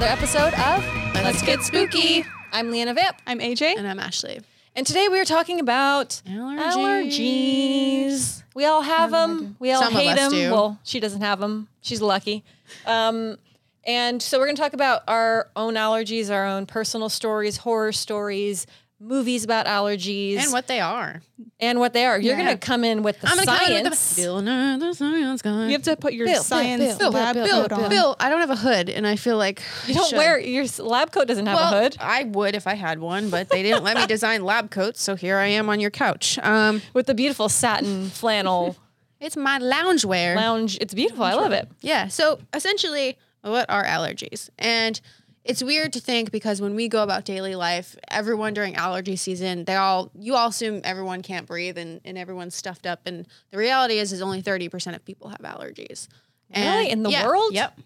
another episode of Let's, Get Spooky. I'm Leanna Vamp, I'm AJ. And I'm Ashley. and today we are talking about Allergies. allergies. We all have them. We all Some hate them. do. Well, she doesn't have them. She's lucky. Um, and so we're going to talk about our own allergies, our own personal stories, horror stories, movies about allergies, And what they are. and what they are. You're Yeah. going to come in with the I'm gonna science. come in with the Bill Nye the Science Guy. You have to put your Bill, Bill, science Bill, Bill, lab Bill, coat Bill, on. Bill, I don't have a hood, and I feel like you don't wear your lab coat doesn't have well, a hood I would if I had one, but they didn't let me design lab coats, so here I am on your couch. Um, with the beautiful satin flannel it's my loungewear. lounge. It's beautiful. I love it. Yeah. So essentially, what are allergies? And it's weird to think because when we go about daily life, everyone during allergy season, they all you all assume everyone can't breathe and, and everyone's stuffed up. And the reality is is only 30% of people have allergies. And- Really? In the yeah, world? Yep.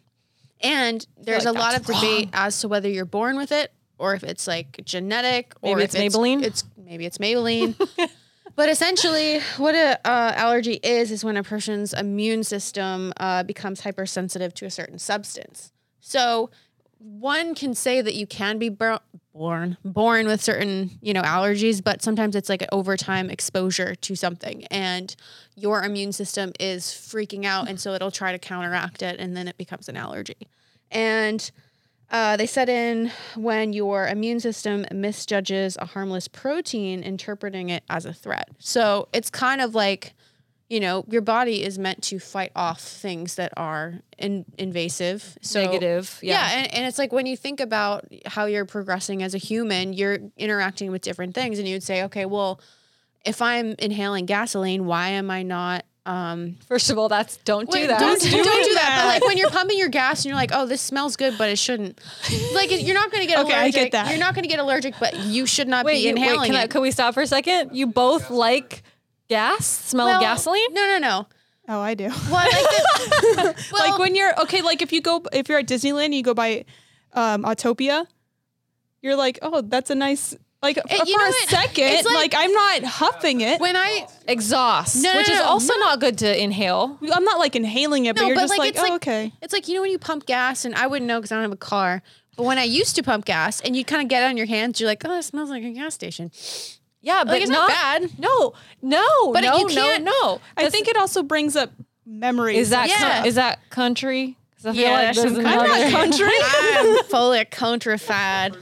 And there's like a lot of that's debate as to whether you're born with it or if it's like genetic or Maybe it's Maybelline? It's maybe it's Maybelline. But essentially, what a uh, allergy is is when a person's immune system uh, becomes hypersensitive to a certain substance. So, one can say that you can be bor- born born with certain you know allergies, but sometimes it's like an overtime exposure to something, and your immune system is freaking out, and so it'll try to counteract it, and then it becomes an allergy. And uh, they set in when your immune system misjudges a harmless protein, interpreting it as a threat. So it's kind of like, you know, your body is meant to fight off things that are in- invasive. So Negative. Yeah, Yeah. and, and it's like when you think about how you're progressing as a human, you're interacting with different things, and you'd say, okay, well, if I'm inhaling gasoline, why am I not? Um, First of all, that's don't do that. Don't, don't do that. that. But like when you're pumping your gas and you're like, oh, this smells good, but it shouldn't. Like you're not going to get Okay, I allergic. get that. You're not going to get allergic, but you should not wait, be you, wait, inhaling can, I, can we stop for a second? You both like gas? Smell Well, of gasoline? No, no, no. Oh, I do. Well, I like the, well, like when you're okay, like if you go, if you're at Disneyland, and you go by um, Autopia, you're like, oh, that's a nice. Like you for know a what? second, like, like- I'm not huffing it. when I Exhaust, No, no, which is no, also not good to inhale. I'm not like inhaling it, but you're but, just like, like, it's oh, like- okay. it's like you know when you pump gas and I wouldn't know because I don't have a car. But when I used to pump gas and you kind of get it on your hands, you're like, oh, it smells like a gas station. Yeah, but Like it's not, bad. No, no, But no, you can't- no. I think it also brings up memories. is that Yeah. co- is that country? I feel Yeah, like there's some country. I'm fully countrified.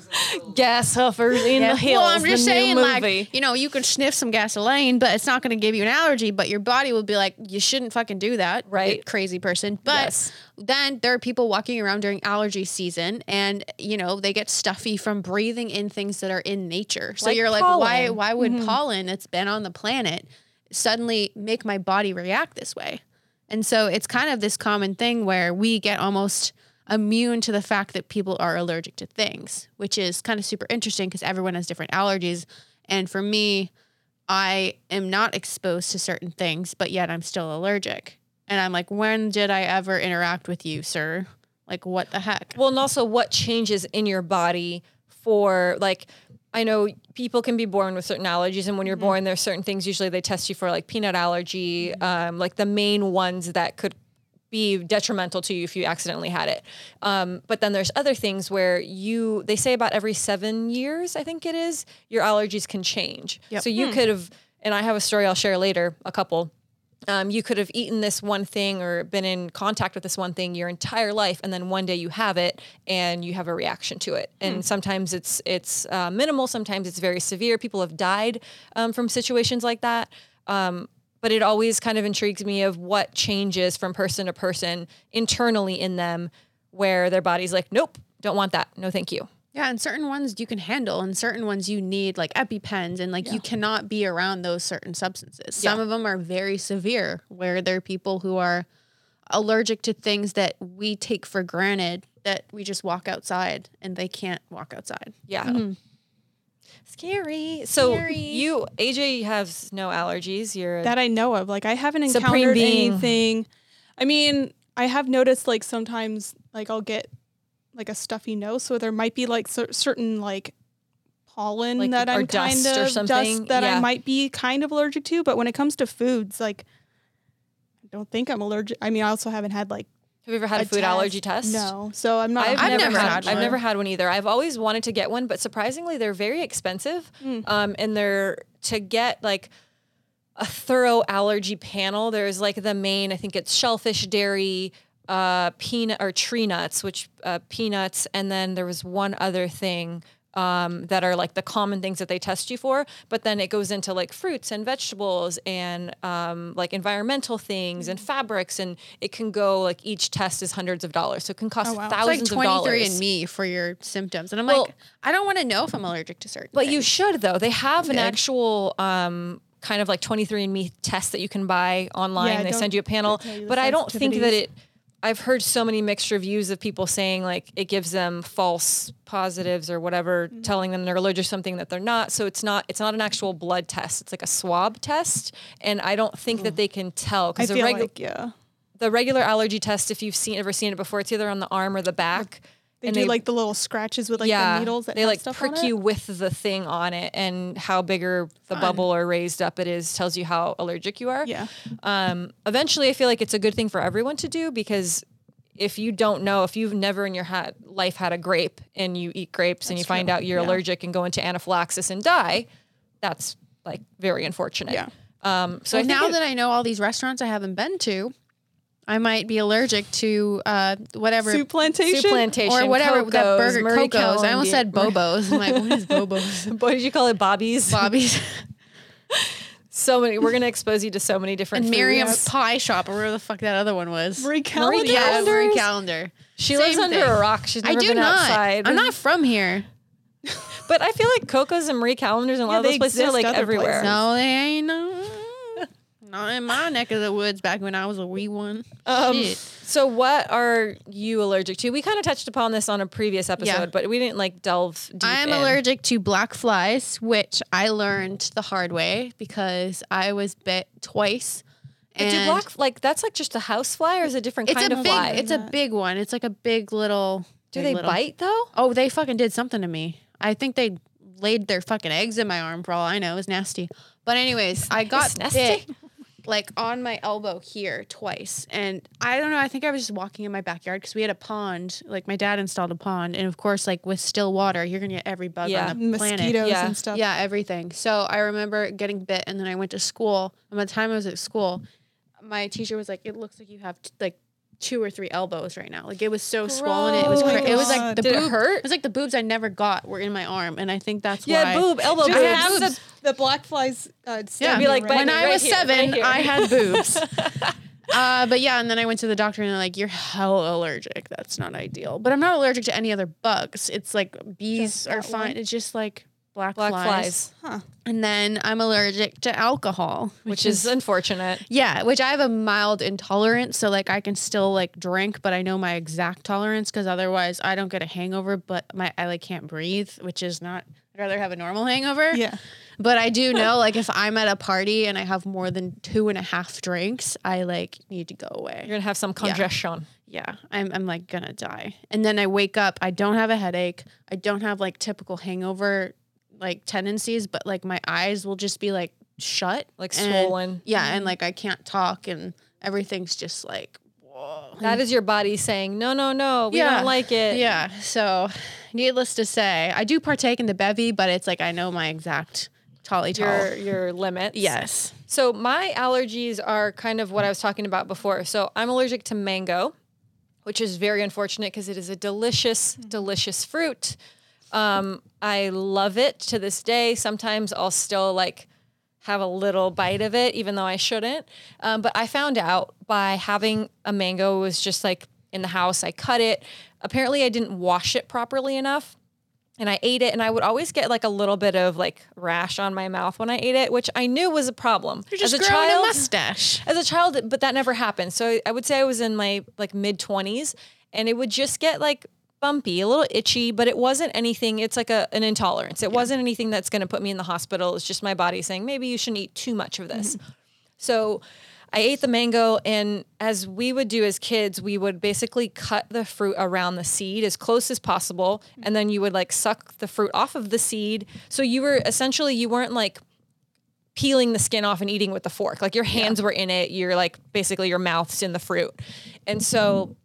gas huffers in the hills. Well, I'm just saying, like, you know, you can sniff some gasoline, but it's not going to give you an allergy. But your body will be like, you shouldn't fucking do that, Right. Crazy person. But Yes. then there are people walking around during allergy season, and you know they get stuffy from breathing in things that are in nature. So Like you're like, why? Why would mm-hmm. pollen that's been on the planet suddenly make my body react this way? And so it's kind of this common thing where we get almost immune to the fact that people are allergic to things, which is kind of super interesting because everyone has different allergies. And for me, I am not exposed to certain things, but yet I'm still allergic. And I'm like, when did I ever interact with you, sir? Like, what the heck? Well, and also what changes in your body for like I know people can be born with certain allergies, and when you're born, there's certain things. Usually, they test you for like peanut allergy, um, like the main ones that could be detrimental to you if you accidentally had it. Um, but then there's other things where you they say about every seven years, I think it is, your allergies can change. Yep. So you could have, and I have a story I'll share later, a couple um, you could have eaten this one thing or been in contact with this one thing your entire life, and then one day you have it and you have a reaction to it. And sometimes it's it's uh, minimal, sometimes it's very severe. People have died um, from situations like that. Um, but it always kind of intrigues me of what changes from person to person internally in them, where their body's like, nope, don't want that, no, thank you. Yeah, and certain ones you can handle, and certain ones you need like EpiPens, and like you cannot be around those certain substances. Some Yeah. of them are very severe, where there are people who are allergic to things that we take for granted that we just walk outside and they can't walk outside. Yeah. Mm-hmm. Scary. So Scary. you, AJ, has no allergies. You're that I know of. Like I haven't encountered anything. I mean, I have noticed like sometimes like I'll get like a stuffy nose, so there might be like cer- certain like pollen Like, that I'm kind of dust that yeah. I might be kind of allergic to. But when it comes to foods, like I don't think I'm allergic. I mean, I also haven't had like Have you ever had a, a food test. allergy test? No, so I'm not. I've, I've never, never had, had I've one. never had one either. I've always wanted to get one, but surprisingly, they're very expensive. Um, and they're to get like a thorough allergy panel. There's like the main. I think it's shellfish, dairy, uh, peanut or tree nuts, which uh, peanuts, and then there was one other thing. Um, that are like the common things that they test you for, but then it goes into like fruits and vegetables and um, like environmental things and fabrics, and it can go like each test is hundreds of dollars, so it can cost Oh, wow. It's It's like thousands of 23 dollars. and me for your symptoms. And I'm Well- like, I don't want to know if I'm allergic to certain But you should though. They have an actual um, kind of like 23andMe test that you can buy online. Yeah, they send you a panel, they tell you the but I don't think that it. I've heard so many mixed reviews of people saying like it gives them false positives or whatever, Mm-hmm. telling them they're allergic to something that they're not. So it's not it's not an actual blood test. It's like a swab test, and I don't think that they can tell because the regular like yeah. the regular allergy test, if you've seen ever seen it before, it's either on the arm or the back. They and do like the little scratches with like the needles that they have like stuff prick on it. you with the thing on it and how bigger or the bubble or raised up it is tells you how allergic you are Yeah. um, eventually i feel like it's a good thing for everyone to do because if you don't know if you've never in your ha- life had a grape and you eat grapes and you find out you're Yeah. allergic and go into anaphylaxis and die that's like very unfortunate Yeah. um, so So I now it- that I know all these restaurants I haven't been to, I might be allergic to uh, whatever Soup plantation. soup plantation or whatever that Coco's, burger Marie Coco's. I almost said Bobos. I'm like, what is Bobos? what did you call it bobby's Bobby's so many we're gonna expose you to so many different and foods. Miriam's Pie Shop or whatever the fuck that other one was. Marie Callender's. yeah, Marie Callender's? Calendar. She Same lives under thing. a rock. She's I never do been not. outside. I'm not from here. But I feel like Coco's and Marie Callender's and a lot Yeah, of those places are like everywhere. places. No, they ain't. No. Not in my neck of the woods back when I was a wee one. Um, Shit. so what are you allergic to? We kind of touched upon this on a previous episode, Yeah. but we didn't like delve deep. I'm in. allergic to black flies, which I learned the hard way because I was bit twice. But do black like that's like just a house fly or is it a different it's kind a of big, fly? it's a big one. It's like a big little. do big they little- bite though? Oh, they fucking did something to me. I think they laid their fucking eggs in my arm for all I know. It was nasty. But anyways, I got It's nasty. bit like on my elbow here twice. And I don't know, I think I was just walking in my backyard because we had a pond. Like my dad installed a pond. And of course, like with still water, you're gonna get every bug Yeah. on the planet. Mosquitoes Yeah. and stuff. Yeah, everything. So I remember getting bit, and then I went to school. And by the time I was at school, my teacher was like, "It looks like you have t- like two or three elbows right now. Like it was so swollen. It was Gross. cra- it was like the Did it boob, hurt? It was like the boobs I never got were in my arm, and I think that's Yeah, why. boob, elbow Just I boobs. had have the, the black flies. Uh, Yeah, stab Be like, right when me I was here, seven, here. I had boobs. uh, but yeah, and then I went to the doctor, and they're like, "You're hell allergic. That's not ideal." But I'm not allergic to any other bugs. It's like bees Just are fine. one? It's just like black, Black flies. flies, And then I'm allergic to alcohol, which is unfortunate. yeah, which I have a mild intolerance, so like I can still like drink, but I know my exact tolerance because otherwise I don't get a hangover, but my I like can't breathe, which is not. I'd rather have a normal hangover. Yeah. But I do know like if I'm at a party and I have more than two and a half drinks, I like need to go away. You're gonna have some congestion. Yeah, I'm I'm like gonna die. And then I wake up, I don't have a headache, I don't have like typical hangover like tendencies, but like my eyes will just be like shut, Like and- swollen. Yeah, mm-hmm. and like I can't talk and everything's just like whoa. That is your body saying, no, no, no, we Yeah. don't like it. Yeah. So needless to say, I do partake in the bevy, but it's like I know my exact tolly Your your limits. Yes. So my allergies are kind of what I was talking about before. So I'm allergic to mango, which is very unfortunate because it is a delicious, delicious fruit. Um, I love it to this day. Sometimes I'll still like have a little bite of it, even though I shouldn't. Um, but I found out by having a mango was just like in the house. I cut it. Apparently, I didn't wash it properly enough and I ate it, and I would always get like a little bit of like rash on my mouth when I ate it, which I knew was a problem. You're just as a growing child, a mustache. as a child, but that never happened. So I would say I was in my like mid twenties, and it would just get like bumpy, a little itchy, but it wasn't anything. It's like a an intolerance. It wasn't anything that's going to put me in the hospital. It's just my body saying maybe you shouldn't eat too much of this. Mm-hmm. So I ate the mango, and as we would do as kids, we would basically cut the fruit around the seed as close as possible, and then you would like suck the fruit off of the seed. So you were essentially you weren't like peeling the skin off and eating with the fork. Like your hands were in it. You're like basically your mouth's in the fruit. And so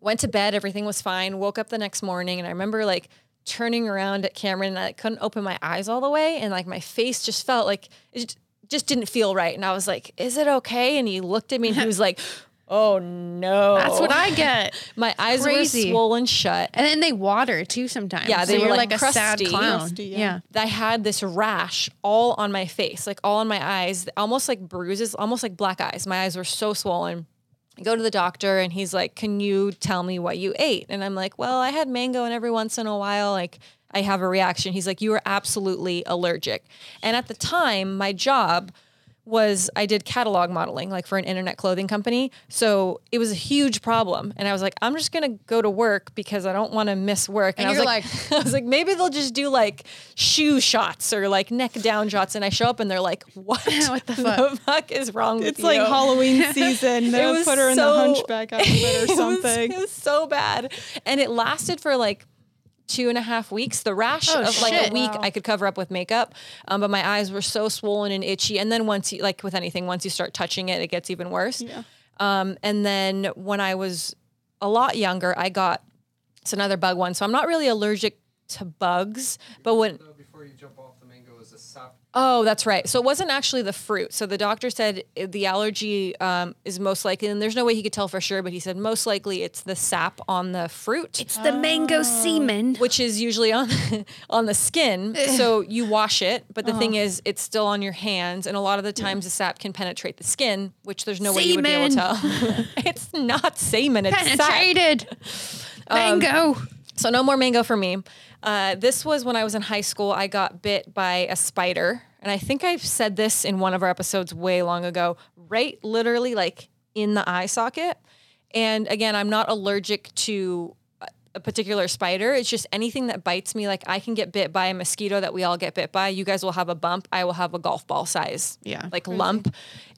went to bed, everything was fine. Woke up the next morning, and I remember like turning around at Cameron, and I couldn't open my eyes all the way, and like my face just felt like it just- just didn't feel right. And I was like, "Is it okay?" And he looked at me, and he was like, "Oh no!" That's what I get. My eyes Crazy. were swollen shut. And then they water too sometimes. Yeah, So they were, you're like, like, a sad crusty. clown. Crusty, yeah. yeah. I had this rash all on my face, like all on my eyes, almost like bruises, almost like black eyes. My eyes were so swollen. I go to the doctor and he's like, Can you tell me what you ate? And I'm like, Well, I had mango and every once in a while, like I have a reaction. He's like, You are absolutely allergic. And at the time, my job was I did catalog modeling, like for an internet clothing company. So it was a huge problem. And I was like, I'm just gonna go to work because I don't want to miss work. And I was you're like, I was like, maybe they'll just do like shoe shots or like neck down shots. And I show up and they're like, What? What the fuck? fuck is wrong with It's you? like Halloween season. They It would put her in the hunchback outfit It or was- something. It was, so bad. And it lasted for like two and a half weeks. The rash Oh, of like shit. a week Wow. I could cover up with makeup. Um, but my eyes were so swollen and itchy. And then once you like with anything, once you start touching it, it gets even worse. yeah. Um, and then when I was a lot younger, I got it's another bug one. So I'm not really allergic to bugs, but when before you jump off the mango is a sap. Oh, that's right. So it wasn't actually the fruit. So the doctor said eh, the allergy um, is most likely, and there's no way he could tell for sure, but he said most likely it's the sap on the fruit, It's the mango oh. semen. which is usually on on the skin. Eh. So you wash it, but the thing oh. is, it's still on your hands, and a lot of the times the sap can penetrate the skin, which there's no way you would be able to tell. it's not semen. It's sap. Penetrated. Um, mango. So no more mango for me. Uh, this was when I was in high school. I got bit by a spider, and I think I've said this in one of our episodes way long ago. Right, literally, like in the eye socket. And again, I'm not allergic to a- a particular spider. It's just anything that bites me. Like I can get bit by a mosquito that we all get bit by. You guys will have a bump. I will have a golf ball size, Yeah. like lump.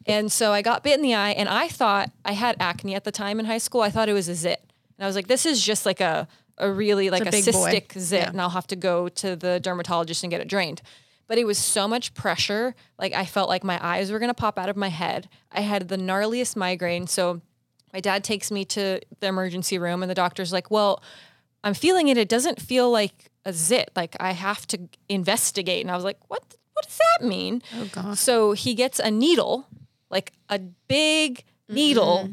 And so I got bit in the eye, and I thought I had acne at the time in high school. I thought it was a zit, and I was like, "This is just like a a really like a a, big boy. cystic zit, Yeah. and I'll have to go to the dermatologist and get it drained." But it was so much pressure. Like I felt like my eyes were gonna pop out of my head. I had the gnarliest migraine. So my dad takes me to the emergency room, and the doctor's like, "Well, I'm feeling it. It doesn't feel like a zit. Like I have to investigate." And I was like, "What? What does that mean?" Oh god. So he gets a needle, like a big needle,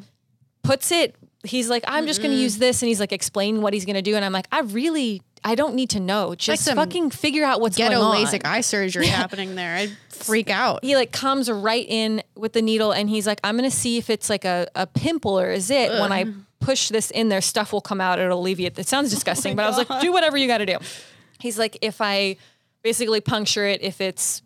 puts it. He's like, I'm just going to use this, and he's like explaining what he's going to do, and I'm like, I really, I don't need to know. Just some fucking figure out what's Ghetto going on. LASIK eye surgery happening there. I'd freak out. He like comes right in with the needle, and he's like, I'm going to see if it's like a, a pimple or is it when I push this in there, stuff will come out. It'll alleviate. It sounds oh disgusting, but I was like, do whatever you got to do. He's like, if I basically puncture it, if it's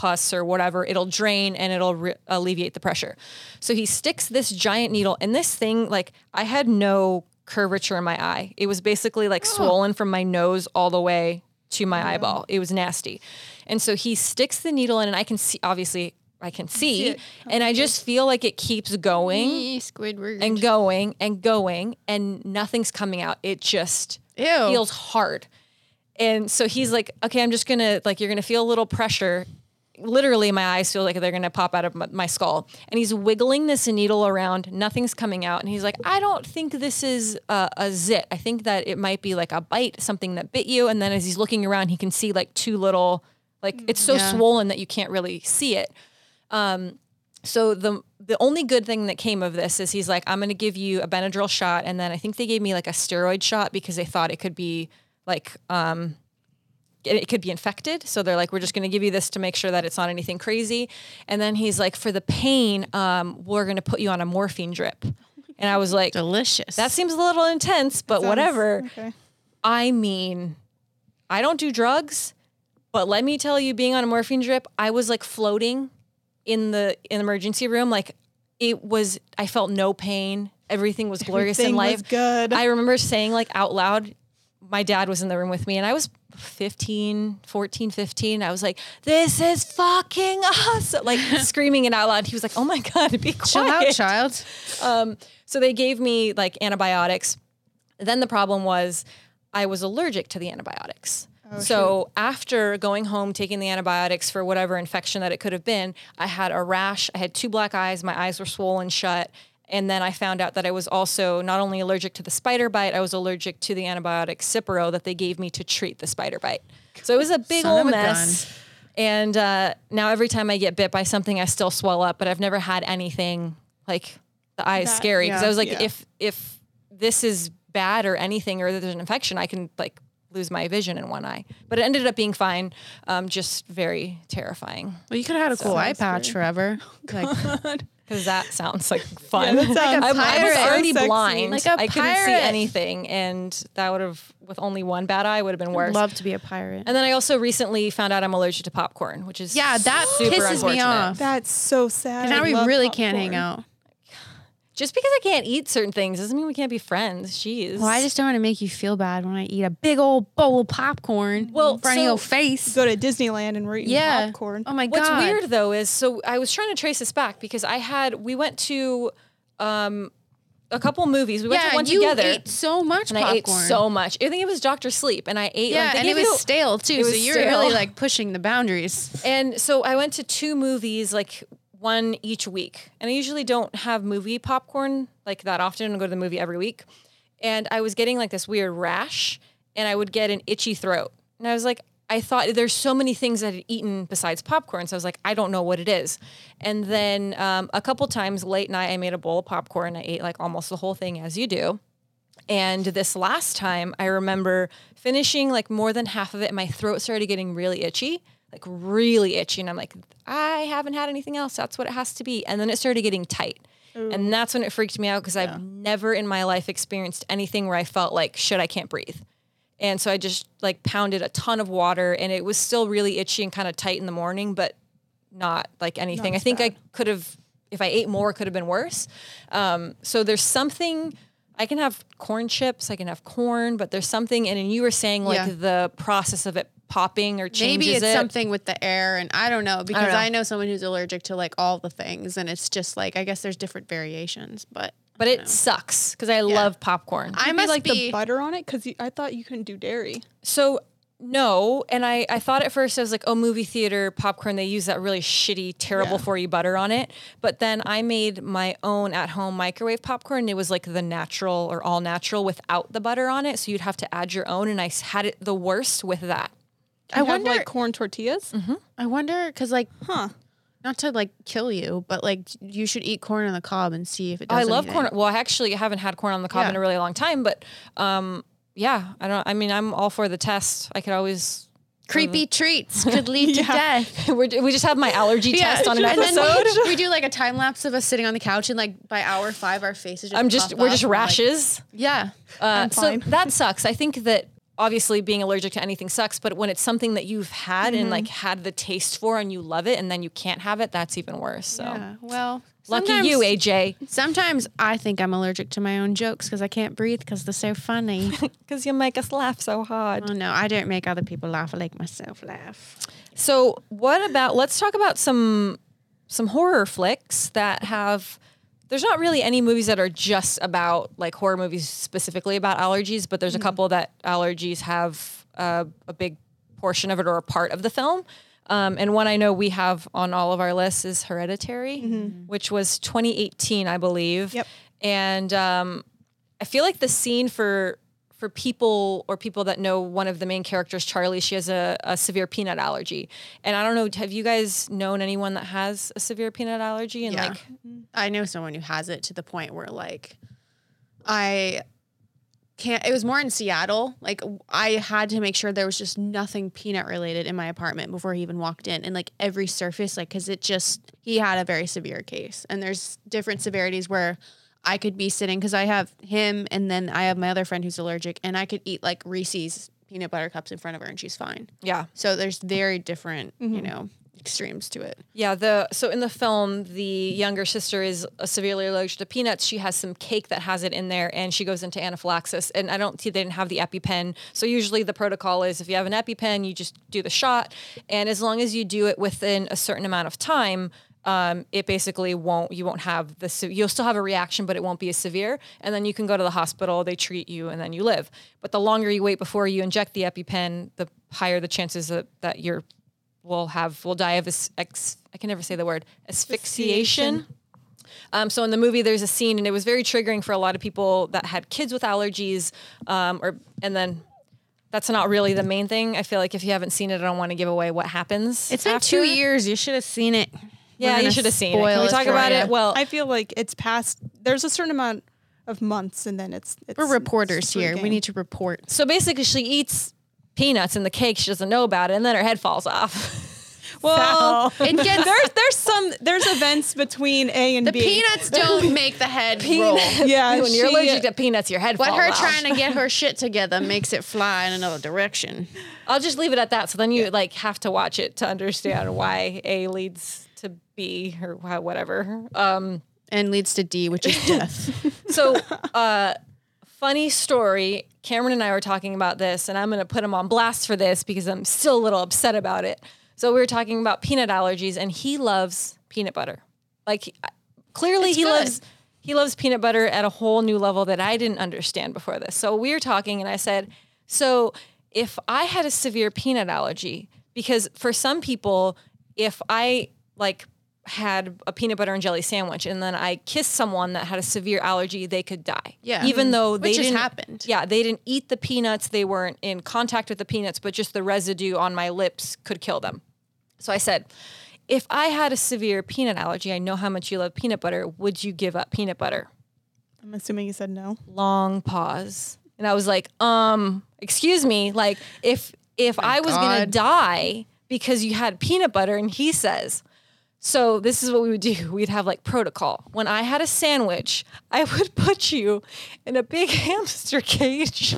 pus or whatever, it'll drain and it'll re- alleviate the pressure. So he sticks this giant needle, and this thing, like, I had no curvature in my eye. It was basically like oh. swollen from my nose all the way to my eyeball. It was nasty. And so he sticks the needle in, and I can see, obviously, I can see, it. and I just feel like it keeps going Squidward. and going and going, and nothing's coming out. It just Ew. feels hard. And so he's like, okay, I'm just gonna like you're gonna feel a little pressure. Literally, my eyes feel like they're gonna pop out of my, my skull. And he's wiggling this needle around. Nothing's coming out. And he's like, I don't think this is a, a zit. I think that it might be like a bite, something that bit you. And then as he's looking around, he can see like two little, like it's so Yeah. swollen that you can't really see it. Um, so the the only good thing that came of this is he's like, I'm gonna give you a Benadryl shot, and then I think they gave me like a steroid shot because they thought it could be like um it, it could be infected. So they're like, we're just gonna give you this to make sure that it's not anything crazy. And then he's like, for the pain, um, we're gonna put you on a morphine drip. And I was like, Delicious. that seems a little intense, but Sounds- whatever. Okay. I mean, I don't do drugs, but let me tell you, being on a morphine drip, I was like floating in the in the emergency room. Like it was, I felt no pain. Everything was glorious in Everything life. was good. I remember saying like out loud, my dad was in the room with me and I was 15, 14, 15. I was like, this is fucking awesome. Like screaming it out loud. He was like, oh my God, be quiet. Chill out, child. Um, so they gave me like antibiotics. Then the problem was I was allergic to the antibiotics. so after going home, taking the antibiotics for whatever infection that it could have been, I had a rash. I had two black eyes. My eyes were swollen shut. And then I found out that I was also not only allergic to the spider bite, I was allergic to the antibiotic Cipro that they gave me to treat the spider bite. So it was a big Son old of a mess. And uh, now every time I get bit by something, I still swell up, but I've never had anything like the eye is That- scary because yeah. I was like, Yeah. if if this is bad or anything or there's an infection, I can like lose my vision in one eye. But it ended up being fine. Um, just very terrifying Well, you could have had a cool eye Sounds patch scary. forever. Like, because that sounds like fun. that sounds I, I was already Sexy. blind. Like a I couldn't see anything, and that would have with only one bad eye would have been worse. I'd love to be a pirate. and then I also recently found out I'm allergic to popcorn, which is Yeah, that super pisses me off. That's so sad. And now I we love really can't hang out. Just because I can't eat certain things doesn't mean we can't be friends. Jeez. Well, I just don't want to make you feel bad when I eat a big old bowl of popcorn Well, in front so- of your face. Go to Disneyland and we're eating yeah. popcorn. Oh my god. What's weird though is so I was trying to trace this back because I had we went to um, a couple movies. We went Yeah, to one together. you together. ate so much and popcorn. I ate so much. I think it was Doctor Sleep, and I ate. Yeah, like, and it was you- stale too. it so you're really like pushing the boundaries. And so I went to two movies, like one each week. And I usually don't have movie popcorn like that often. I go to the movie every week. And I was getting like this weird rash and I would get an itchy throat. And I was like, I thought there's so many things that I'd eaten besides popcorn. So I was like, I don't know what it is. And then um, a couple times late night, I made a bowl of popcorn. And I ate like almost the whole thing as you do. And this last time, I remember finishing like more than half of it, and my throat started getting really itchy, like really itchy. And I'm like, I haven't had anything else. That's what it has to be. And then it started getting tight. And that's when it freaked me out because I've never in my life experienced anything where I felt like, shit, I can't breathe. And so I just like pounded a ton of water, and it was still really itchy and kind of tight in the morning, but not like anything. I as think I could have, if I ate more, it could have been worse. Um, so there's something. I can have corn chips, I can have corn, but there's something. And, and you were saying like Yeah. the process of it popping or changes Maybe it's it. something with the air, and I don't know because know. I know someone who's allergic to like all the things, and it's just like I guess there's different variations, but but it sucks because I love popcorn. I Maybe must like be the butter on it because I thought you couldn't do dairy. So no, and I, I thought at first I was like, oh, movie theater popcorn. They use that really shitty, terrible for you butter on it. But then I made my own at home microwave popcorn. It was like the natural or all natural without the butter on it. So you'd have to add your own, and I had it the worst with that. I wonder. like corn tortillas. I wonder because like Huh. not to like kill you, but like you should eat corn on the cob and see if it. Does I love anything. corn. Well, I actually haven't had corn on the cob Yeah. in a really long time, but um, yeah, I don't. I mean, I'm all for the test. I could always. Creepy treats could lead to death. We're, we just have my allergy test on an and episode. then we, we do like a time lapse of us sitting on the couch, and like by hour five, our faces. Just I'm just. We're up, just and, like- rashes. yeah, Uh, so that sucks. I think that obviously being allergic to anything sucks, but when it's something that you've had and mm-hmm. like had the taste for and you love it and then you can't have it, that's even worse. So yeah. Well, lucky you, AJ, Sometimes I think I'm allergic to my own jokes because I can't breathe because they're so funny. because you make us laugh so hard. oh no, I don't make other people laugh. I make myself laugh. So what about let's talk about some some horror flicks that have there's not really any movies that are just about like horror movies specifically about allergies, but there's a couple that allergies have uh, a big portion of it or a part of the film. Um, and one I know we have on all of our lists is Hereditary, which was 2018, I believe. Yep. And um, I feel like the scene for for people or people that know one of the main characters, Charlie, she has a, a severe peanut allergy. And I don't know, have you guys known anyone that has a severe peanut allergy? And Yeah. like, I know someone who has it to the point where like I can't it was more in Seattle. Like I had to make sure there was just nothing peanut related in my apartment before he even walked in and like every surface like cuz it just he had a very severe case. And there's different severities where I could be sitting cuz I have him and then I have my other friend who's allergic and I could eat like Reese's peanut butter cups in front of her and she's fine. yeah. So there's very different, you know, extremes to it. Yeah, the so in the film, the younger sister is uh, severely allergic to peanuts. She has some cake that has it in there, and she goes into anaphylaxis. And I don't see they didn't have the EpiPen. So usually the protocol is if you have an EpiPen, you just do the shot, and as long as you do it within a certain amount of time. Um, it basically won't. You won't have the. se- You'll still have a reaction, but it won't be as severe. And then you can go to the hospital. They treat you, and then you live. But the longer you wait before you inject the EpiPen, the higher the chances that, that you're will have will die of this ex, I can never say the word asphyxiation. Um, so in the movie, there's a scene, and it was very triggering for a lot of people that had kids with allergies, um, or and then. That's not really the main thing. I feel like if you haven't seen it, I don't want to give away what happens. It's been after. two years. You should have seen it. Yeah, you should have seen it. spoil Can we talk about it? Well, I feel like it's past. There's a certain amount of months, and then it's. it's We're reporters it's here. We need to report. so basically, she eats peanuts in the cake. She doesn't know about it, and then her head falls off. Well, It gets there's there's some there's events between A and the B. The peanuts don't make the head roll. Yeah, when you're she- allergic to peanuts, your head falls. But her off. trying to get her shit together makes it fly in another direction. I'll just leave it at that. So then you like have to watch it to understand why A leads to B or whatever. Um, And leads to D, which is death. so, uh, funny story. Cameron and I were talking about this, and I'm going to put him on blast for this because I'm still a little upset about it. So we were talking about peanut allergies, and he loves peanut butter. Like clearly, It's he good. loves he loves peanut butter at a whole new level that I didn't understand before this. So we were talking, and I said, so if I had a severe peanut allergy, because for some people, if I like had a peanut butter and jelly sandwich and then I kissed someone that had a severe allergy, they could die. Yeah. Even though they Which didn't happened. Yeah, they didn't eat the peanuts, they weren't in contact with the peanuts, but just the residue on my lips could kill them. So I said, if I had a severe peanut allergy, I know how much you love peanut butter. Would you give up peanut butter? I'm assuming you said no. long pause and i was like um excuse me like if if i was gonna die because you had peanut butter and he says so this is what we would do we'd have like protocol when i had a sandwich i would put you in a big hamster cage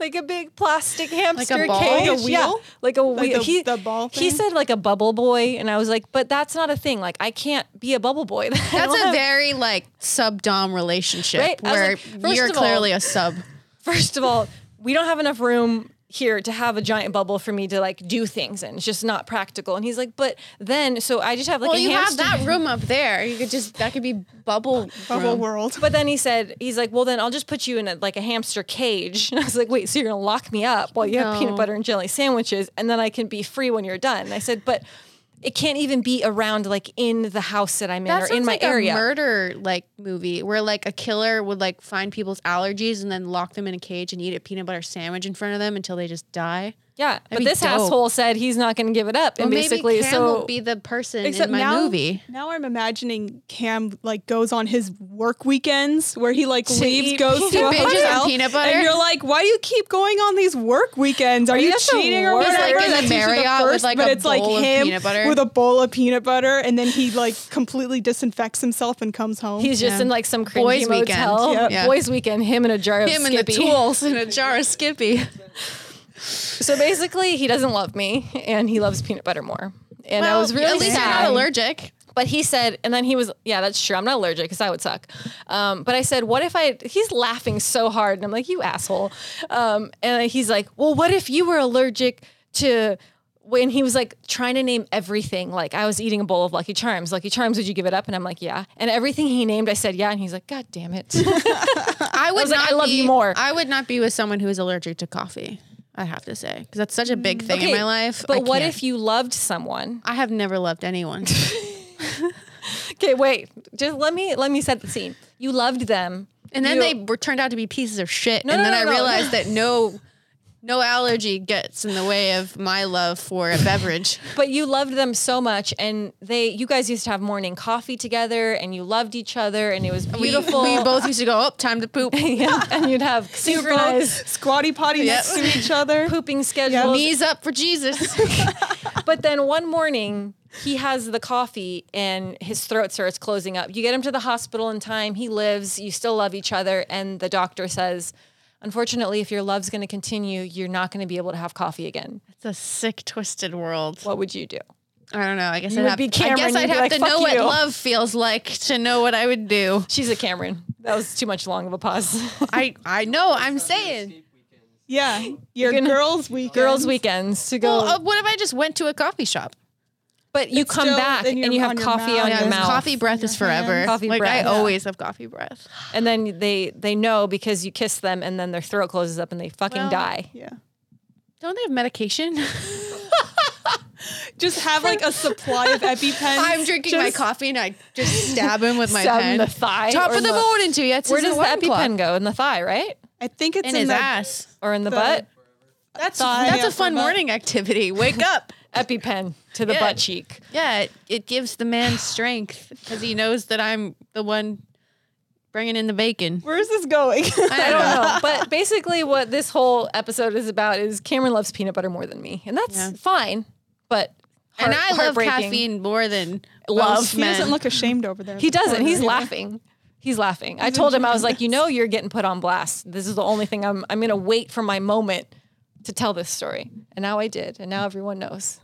like a big plastic hamster ball? cage Like a yeah wheel? like a Like wheel the- he, the ball he said like a bubble boy and i was like but that's not a thing like i can't be a bubble boy That's a have- very like sub dom relationship right? where like, you're of all- clearly a sub. First of all, we don't have enough room here to have a giant bubble for me to like do things in. It's just not practical. And he's like, but then, so I just have like Well, a you hamster. have that room up there. You could just that could be bubble Bubble room. world. But then he said, he's like, well, then I'll just put you in a, like a hamster cage. And I was like, wait, so you're gonna lock me up while you have peanut butter and jelly sandwiches, and then I can be free when you're done. And I said, but it can't even be around like in the house that I'm in That or in my like area. a murder like movie where like a killer would like find people's allergies and then lock them in a cage and eat a peanut butter sandwich in front of them until they just die. Yeah, but this dope. asshole said he's not going to give it up, and Well, basically, Cam so will be the person Except in my now, movie. now I'm imagining Cam like goes on his work weekends where he like To leaves, eat goes to a hotel, and peanut butter? and you're like, why do you keep going on these work weekends? Are you you cheating or whatever? Like, in the Marriott with, like, but a it's like bowl of him peanut butter. with a bowl of peanut butter, and then he like completely disinfects himself and comes home. He's just Yeah. in like some cringy Boys' weekend. Yep. Yeah. Boys weekend. Him and a jar of Him and the Skippy. tools in a jar of Skippy. So basically, he doesn't love me, and he loves peanut butter more. And I was really at least sad. you're not allergic. But he said, and then he was, yeah, that's true. I'm not allergic because that would suck. Um, but I said, what if I? He's laughing so hard, and I'm like, you asshole. Um, and he's like, well, what if you were allergic to? When he was like trying to name everything, like I was eating a bowl of Lucky Charms. Lucky Charms, would you give it up? And I'm like, yeah. And everything he named, I said, yeah. And he's like, God damn it. I would was like, I love be, you more. I would not be with someone who is allergic to coffee. I have to say because that's such a big mm. thing in my life. But I what can't. if you loved someone I have never loved anyone. Okay, wait. Just let me let me set the scene. You loved them, And then You- they were turned out to be pieces of shit. No, and no, then no, I realized that no no allergy gets in the way of my love for a beverage. but you loved them so much, and they you guys used to have morning coffee together, and you loved each other, and it was beautiful. we both used to go, oh, time to poop. Yeah, and you'd have synchronized squatty potty Yep. next to each other. pooping schedules. Knees up for Jesus. But then one morning, he has the coffee and his throat starts closing up. You get him to the hospital in time. He lives. You still love each other. And the doctor says, unfortunately, if your love's going to continue, you're not going to be able to have coffee again. it's a sick, twisted world. What would you do? I don't know. I guess You I'd would have, be I guess I'd have like, to "Fuck know what love feels like to know what I would do. She's a Cameron. That was too much long of a pause. I I know. I'm saying. Yeah, your gonna- girls' weekend. Girls' weekends to go. Well, uh, what if I just went to a coffee shop? But you come still back and you have on your coffee mouth. on Yeah, your mouth. Coffee breath is your hand. forever. Coffee like breath. I Yeah. always have coffee breath. And then they they know because you kiss them and then their throat closes up and they fucking Well, die. Yeah. Don't they have medication? Just have like a supply of EpiPen. I'm drinking my coffee and I just stab him with my Stab pen. in the thigh Top of the, the- bone into you. That's Where does the weapon club. EpiPen go? In the thigh, right? I think it's In in, his the, ass. Or in the, The- butt? That's Thigh, that's yeah, a fun morning activity. Wake up. EpiPen to the Yeah. butt cheek. Yeah, it, it gives the man strength because he knows that I'm the one bringing in the bacon. Where is this going? I don't know. But basically, what this whole episode is about is Cameron loves peanut butter more than me. And that's Yeah. fine. But and I love caffeine more than Love, he men. doesn't look ashamed over there. He doesn't. corner He's either. laughing. He's laughing. I told him I was like, you know, you're getting put on blast. This is the only thing I'm. I'm gonna wait for my moment to tell this story, and now I did, and now everyone knows.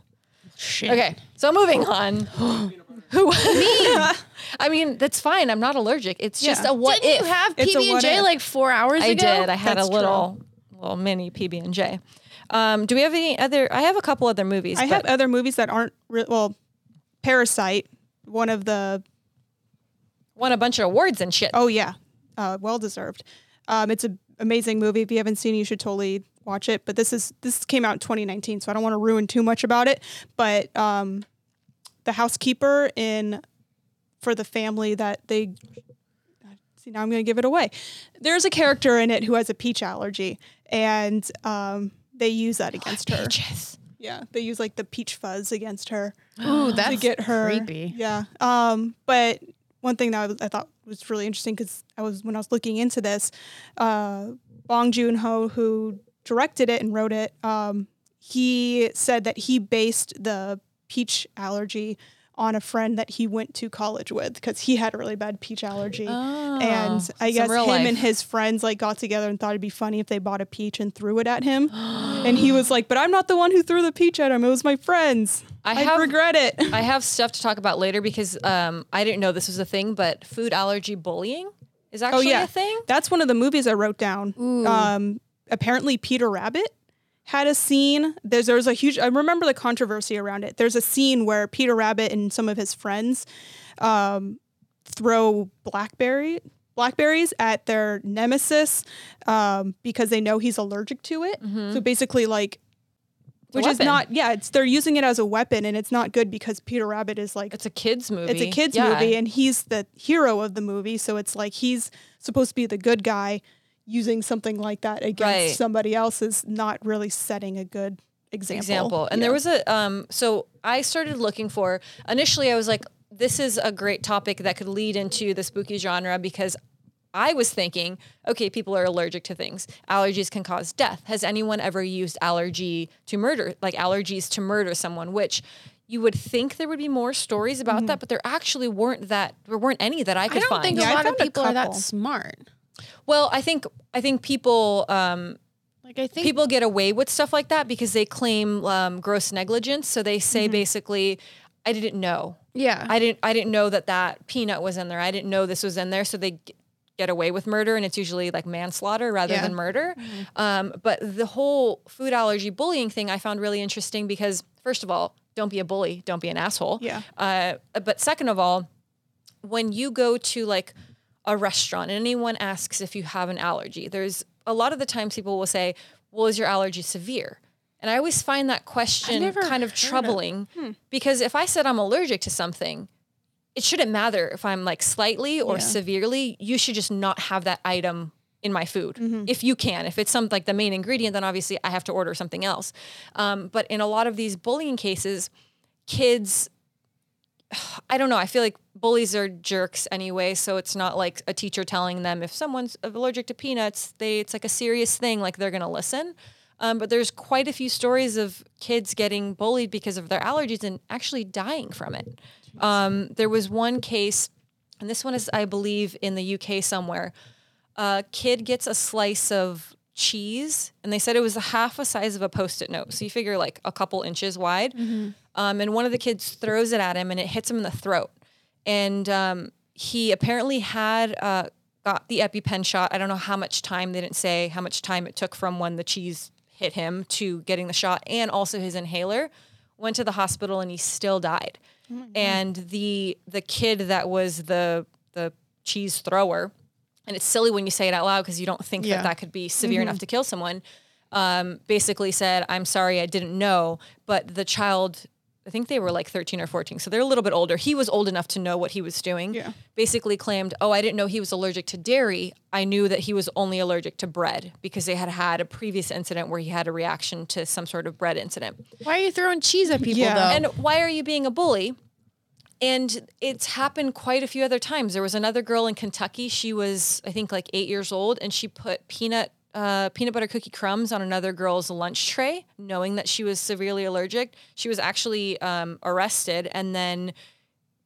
Shit. Okay, so moving on. Who me? I mean, that's fine. I'm not allergic. It's just a what Didn't if. you have It's a PB and what J if. like four hours ago. I ago? did. I had That's a little, little mini PB and J. Um, do we have any other? I have a couple other movies. I have but other movies that aren't re- well. Parasite, one of the won a bunch of awards and shit. oh yeah, uh, well deserved. Um, it's an amazing movie. If you haven't seen, it, you should totally watch it. But this is this came out in 2019, so I don't want to ruin too much about it. But um, the housekeeper in for the family that they see now I'm going to give it away. There's a character in it who has a peach allergy, and um, they use that against her. Peaches. Yeah, they use like the peach fuzz against her Ooh, that's to get her creepy. Yeah. Um, but one thing that I, I thought was really interesting because I was when I was looking into this, uh, Bong Joon Ho, who directed it and wrote it, um, he said that he based the peach allergy on a friend that he went to college with because he had a really bad peach allergy. Oh, and I guess him life. and his friends like got together and thought it'd be funny if they bought a peach and threw it at him. and he was like, "But I'm not the one who threw the peach at him. It was my friends. I I, have- regret it." I have stuff to talk about later because um, I didn't know this was a thing, but food allergy bullying is Oh actually yeah, a thing. That's one of the movies I wrote down. Um, apparently, Peter Rabbit had a scene. There's there was a huge. I remember the controversy around it. There's a scene where Peter Rabbit and some of his friends um, throw blackberry blackberries at their nemesis um, because they know he's allergic to it. So basically, like. Which is not, yeah. It's they're using it as a weapon, and it's not good because Peter Rabbit is like It's a kids movie. it's a kids Yeah. movie and he's the hero of the movie so it's like he's supposed to be the good guy using something like that against Right. somebody else is not really setting a good example example. And there was a um so I started looking for initially I was like this is a great topic that could lead into the spooky genre because I was thinking, okay, people are allergic to things. Allergies can cause death. Has anyone ever used allergy to murder, like allergies to murder someone? Which you would think there would be more stories about that, but there actually weren't that. There weren't any that I could find. I could don't find. think Yeah, a I lot of found a people are that smart. Well, I think I think people um, Like I think people get away with stuff like that because they claim um, gross negligence. So they say basically, I didn't know. yeah. I didn't. I didn't know that that peanut was in there. I didn't know this was in there. So they g- get away with murder, and it's usually like manslaughter rather Yeah. than murder. Um, but the whole food allergy bullying thing I found really interesting because first of all, don't be a bully. Don't be an asshole. Yeah. Uh, but second of all, when you go to like a restaurant and anyone asks if you have an allergy, there's a lot of the times people will say, "Well, is your allergy severe?" And I always find that question kind of heard of- troubling because if I said I'm allergic to something, it shouldn't matter if I'm like slightly or Yeah. severely. You should just not have that item in my food if you can. If it's some like the main ingredient, then obviously I have to order something else. Um, but in a lot of these bullying cases, kids I don't know. I feel like bullies are jerks anyway, so it's not like a teacher telling them if someone's allergic to peanuts, they it's like a serious thing, like they're gonna listen. Um, but there's quite a few stories of kids getting bullied because of their allergies and actually dying from it. Um, there was one case, and this one is, I believe, in the UK somewhere. A kid gets a slice of cheese, and they said it was a half a size of a post-it note. So you figure like a couple inches wide. Um, and one of the kids throws it at him, and it hits him in the throat. And um, he apparently had uh, got the EpiPen shot. I don't know how much time. They didn't say how much time it took from when the cheese hit him to getting the shot, and also his inhaler. Went to the hospital, and he still died. and the the kid that was the the cheese thrower, and it's silly when you say it out loud because you don't think Yeah. that that could be severe enough to kill someone. Um, basically said, "I'm sorry, I didn't know," but the child I think they were like 13 or 14. So they're a little bit older. He was old enough to know what he was doing. Yeah. Basically claimed, "Oh, I didn't know he was allergic to dairy. I knew that he was only allergic to bread because they had had a previous incident where he had a reaction to some sort of bread incident." Why are you throwing cheese at people Yeah. though? And why are you being a bully? And it's happened quite a few other times. There was another girl in Kentucky. She was, I think, like eight years old, and she put peanut uh, peanut butter cookie crumbs on another girl's lunch tray, knowing that she was severely allergic. She was actually um, arrested, and then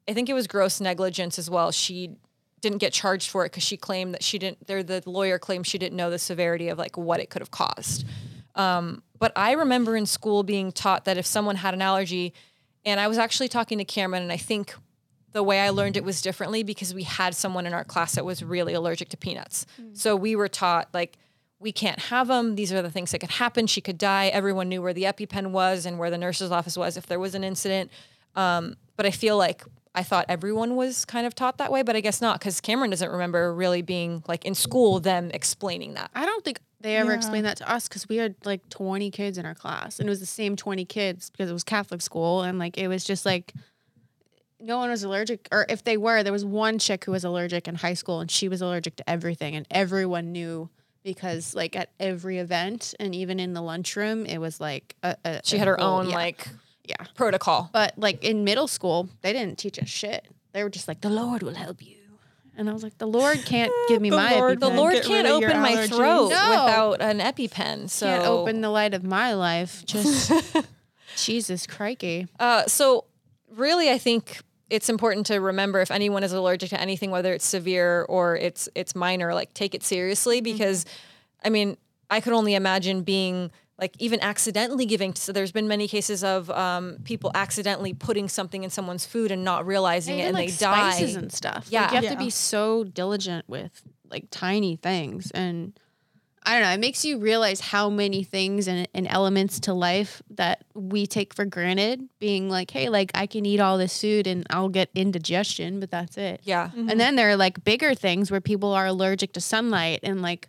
I think it was gross negligence as well. She didn't get charged for it because she claimed that she didn't. There, the lawyer claimed she didn't know the severity of like what it could have caused. Um, but I remember in school being taught that if someone had an allergy, and I was actually talking to Cameron, and I think the way I learned it was differently because we had someone in our class that was really allergic to peanuts. So we were taught like we can't have them. These are the things that could happen. She could die. Everyone knew where the EpiPen was and where the nurse's office was if there was an incident. Um, but I feel like I thought everyone was kind of taught that way, but I guess not because Cameron doesn't remember really being like in school them explaining that. I don't think they ever Yeah. explained that to us because we had like 20 kids in our class and it was the same 20 kids because it was Catholic school and like it was just like no one was allergic or if they were there was one chick who was allergic in high school and she was allergic to everything and everyone knew because like at every event and even in the lunchroom it was like a, a She a had her whole- own yeah, like yeah protocol. but like in middle school they didn't teach us shit they were just like the lord will help you and i was like the lord can't give me The my Lord- The Lord Get can't open my allergies. throat No. without an EpiPen. So can't open the light of my life. Just Jesus crikey. Uh, so really, I think it's important to remember if anyone is allergic to anything, whether it's severe or it's it's minor, like take it seriously because, I mean, I could only imagine being like even accidentally giving. So there's been many cases of um, people accidentally putting something in someone's food and not realizing it, Even, and like they die. spices and stuff. Yeah. like, you have to be so diligent with like tiny things and. I don't know. It makes you realize how many things and, and elements to life that we take for granted. Being like, hey, like I can eat all this food and I'll get indigestion, but that's it. yeah. And then there are like bigger things where people are allergic to sunlight and like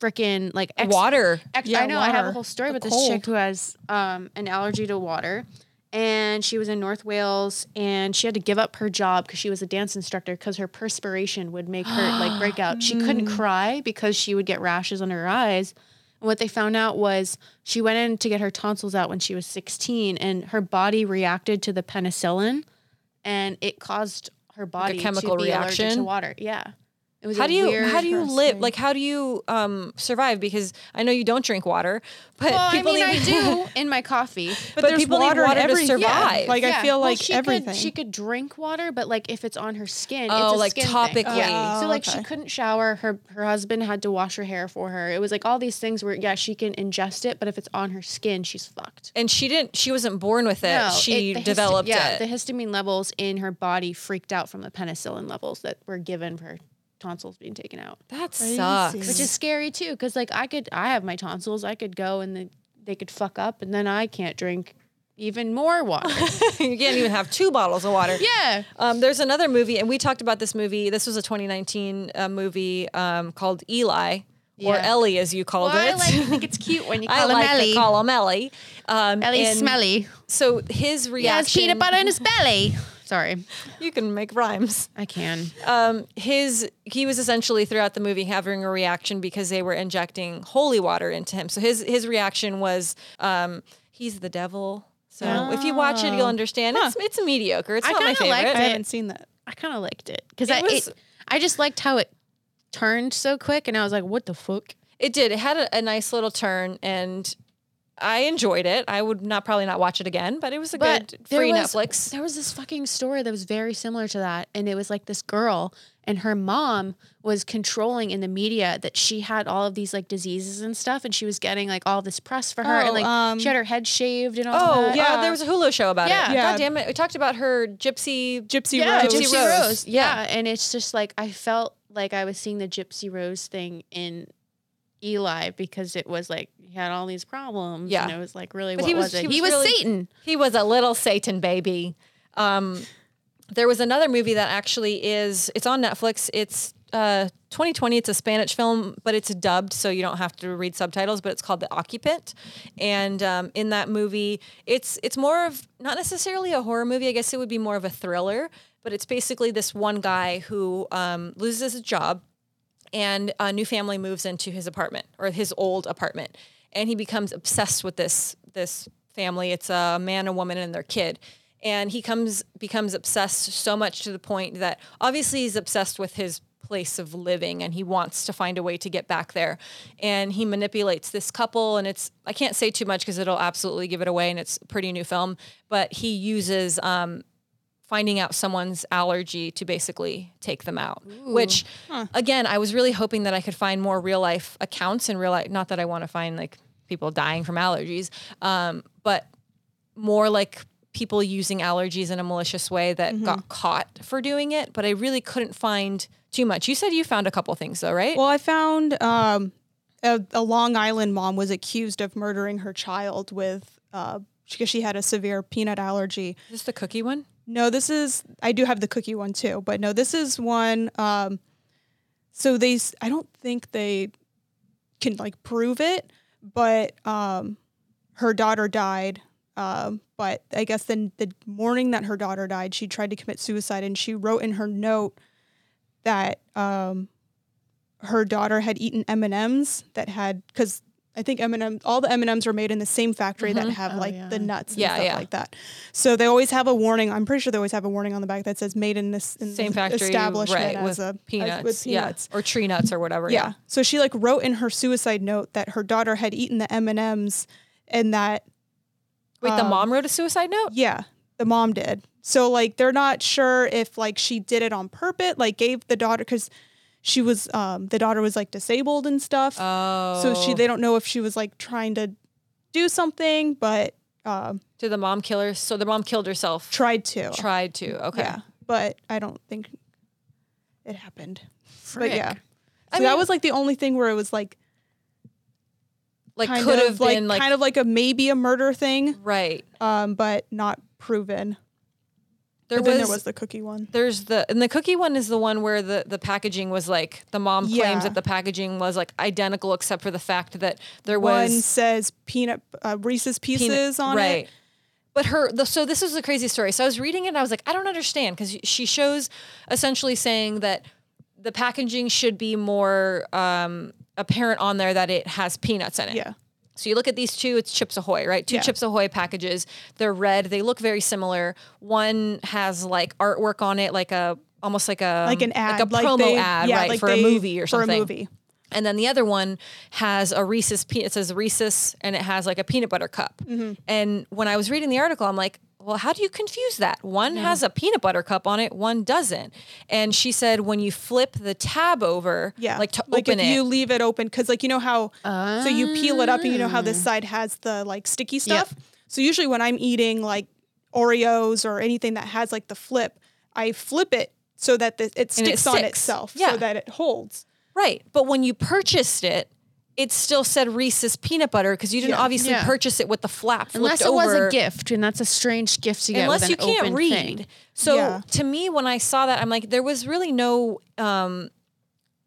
freaking like ex- Water. Ex- Yeah, I know. I have a whole story The with this chick who has um, an allergy to water, and she was in North Wales, and she had to give up her job because she was a dance instructor because her perspiration would make her like break out. She couldn't cry because she would get rashes under her eyes. And what they found out was she went in to get her tonsils out when she was 16, and her body reacted to the penicillin, and it caused her body chemical to be allergic to water. Yeah. It was How a do you weird- how do you live? Like how do you um, survive? Because I know you don't drink water, but Well, I people mean, I do in my coffee. But, But there's people need water, in water to everything. survive. Like I feel Well, like she everything. Could, she could drink water, but like if it's on her skin, Oh, it's a like skin topically. Thing. Yeah. So Oh, like she couldn't shower. Her her husband had to wash her hair for her. It was like all these things where yeah she can ingest it, but if it's on her skin, she's fucked. and she didn't. She wasn't born with it. No, she it- the histi- developed yeah, it. the histamine levels in her body freaked out from the penicillin levels that were given for her tonsils being taken out, that Crazy. sucks. which is scary too. Because like I could, I have my tonsils. I could go and then they could fuck up, and then I can't drink even more water. you can't even have two bottles of water. yeah. Um, there's another movie, and we talked about this movie. This was a 2019 uh, movie um, called Eli, or Ellie, as you called Well, I like to think it's cute when you I call him like Ellie. to call him Ellie. Um, Ellie's and smelly. So his reaction. He has peanut butter in his belly. Sorry, You can make rhymes. I can. um, his he was essentially throughout the movie having a reaction because they were injecting holy water into him. So his his reaction was um, he's the devil. So if you watch it, you'll understand. It's it's mediocre. It's I not my favorite. liked I haven't seen that. I kind of liked it because I was- it, I just liked how it turned so quick, and I was like, "What the fuck?" It did. It had a, a nice little turn, and I enjoyed it. I would not probably not watch it again, but it was a But good free was- Netflix. There was this fucking story that was very similar to that, and it was like this girl and her mom was controlling in the media that she had all of these like diseases and stuff, and she was getting like all this press for her, Oh, and like um, she had her head shaved and all Oh, that. yeah. Yeah. there was a Hulu show about Yeah. it. Yeah. God damn it. We talked about her gypsy. Gypsy yeah, Rose. Gypsy, Gypsy Rose. Rose. Yeah. Yeah. and it's just like I felt like I was seeing the Gypsy Rose thing in Eli because it was like he had all these problems. Yeah. and it was like really But what he was- was, it? he was He was really- Satan. He was a little Satan baby. Um, there was another movie that actually is it's on Netflix. It's uh, 2020. It's a Spanish film, but it's dubbed, so you don't have to read subtitles. But it's called The Occupant, and um, in that movie, it's it's more of not necessarily a horror movie. I guess it would be more of a thriller. But it's basically this one guy who um, loses his job, and a new family moves into his apartment or his old apartment, and he becomes obsessed with this this family. It's a man, a woman, and their kid. And he comes becomes obsessed so much to the point that obviously he's obsessed with his place of living and he wants to find a way to get back there. And he manipulates this couple and it's i can't say too much because it'll absolutely give it away and it's a pretty new film but he uses um, finding out someone's allergy to basically take them out which again i was really hoping that i could find more real life accounts and real life not that i want to find like people dying from allergies um, but more like people using allergies in a malicious way that got caught for doing it, but I really couldn't find too much. You said you found a couple things though, right? Well, I found um, a, a Long Island mom was accused of murdering her child with uh, because she had a severe peanut allergy. Is this the cookie one? No, this is I do have the cookie one too, but no, this is one. Um, so they, I don't think they can like prove it, but um, her daughter died. Um, but I guess then the morning that her daughter died, she tried to commit suicide, and she wrote in her note that um, her daughter had eaten M and M's that had because I think M and M all the M and M's are made in the same factory that have Oh, like yeah. the nuts and Yeah, stuff yeah. like that. So they always have a warning. I'm pretty sure they always have a warning on the back that says "made in this in Same factory, establishment right? as With a as- peanuts, with peanuts." yeah, or tree nuts or whatever. Yeah. So she like wrote in her suicide note that her daughter had eaten the M and M's and that Wait, the Um, mom wrote a suicide note. yeah, the mom did. So like they're not sure if like she did it on purpose, like gave the daughter because she was um the daughter was like disabled and stuff. Oh, So she they don't know if she was like trying to do something, but um did the mom kill her? So the mom killed herself. tried to. Tried to. Okay. Yeah, but I don't think it happened. Frick. But yeah, so I that was like the only thing where it was like Like could of have like been like kind of like a maybe a murder thing, right. um, but not proven. There was, then there was the cookie one. there's the and the cookie one is the one where the the packaging was like the mom Yeah. claims that the packaging was like identical except for the fact that there One was says peanut uh, Reese's peanut- Pieces on right. it. But her, the, so this was a crazy story. So I was reading it and I was like, I don't understand because she shows essentially saying that the packaging should be more um, apparent on there that it has peanuts in it. Yeah. So you look at these two, it's Chips Ahoy, right? Two Yeah. Chips Ahoy packages. They're red. They look very similar. One has like artwork on it, like a almost like a Like an ad, like a promo they- ad, yeah, right, like for they- a movie or something. for a movie. And then the other one has a Reese's peanut. It says Reese's, and it has like a peanut butter cup. Mm-hmm. And when I was reading the article, I'm like, well, how do you confuse that? One has a peanut butter cup on it, one doesn't. And she said when you flip the tab over, Yeah, like to like open if it, you leave it open, because like you know how, so you peel it up and you know how this ah. side has the like sticky stuff. So usually when I'm eating like Oreos or anything that has like the flip, I flip it so that the, it And it sticks on itself, Yeah. so that it holds. right? But when you purchased it, it still said Reese's peanut butter because you didn't Yeah. obviously Yeah. purchase it with the flap Unless it was a gift, and that's a strange gift to get unless with you an can't open read. thing. So Yeah. to me, when I saw that, I'm like, there was really no um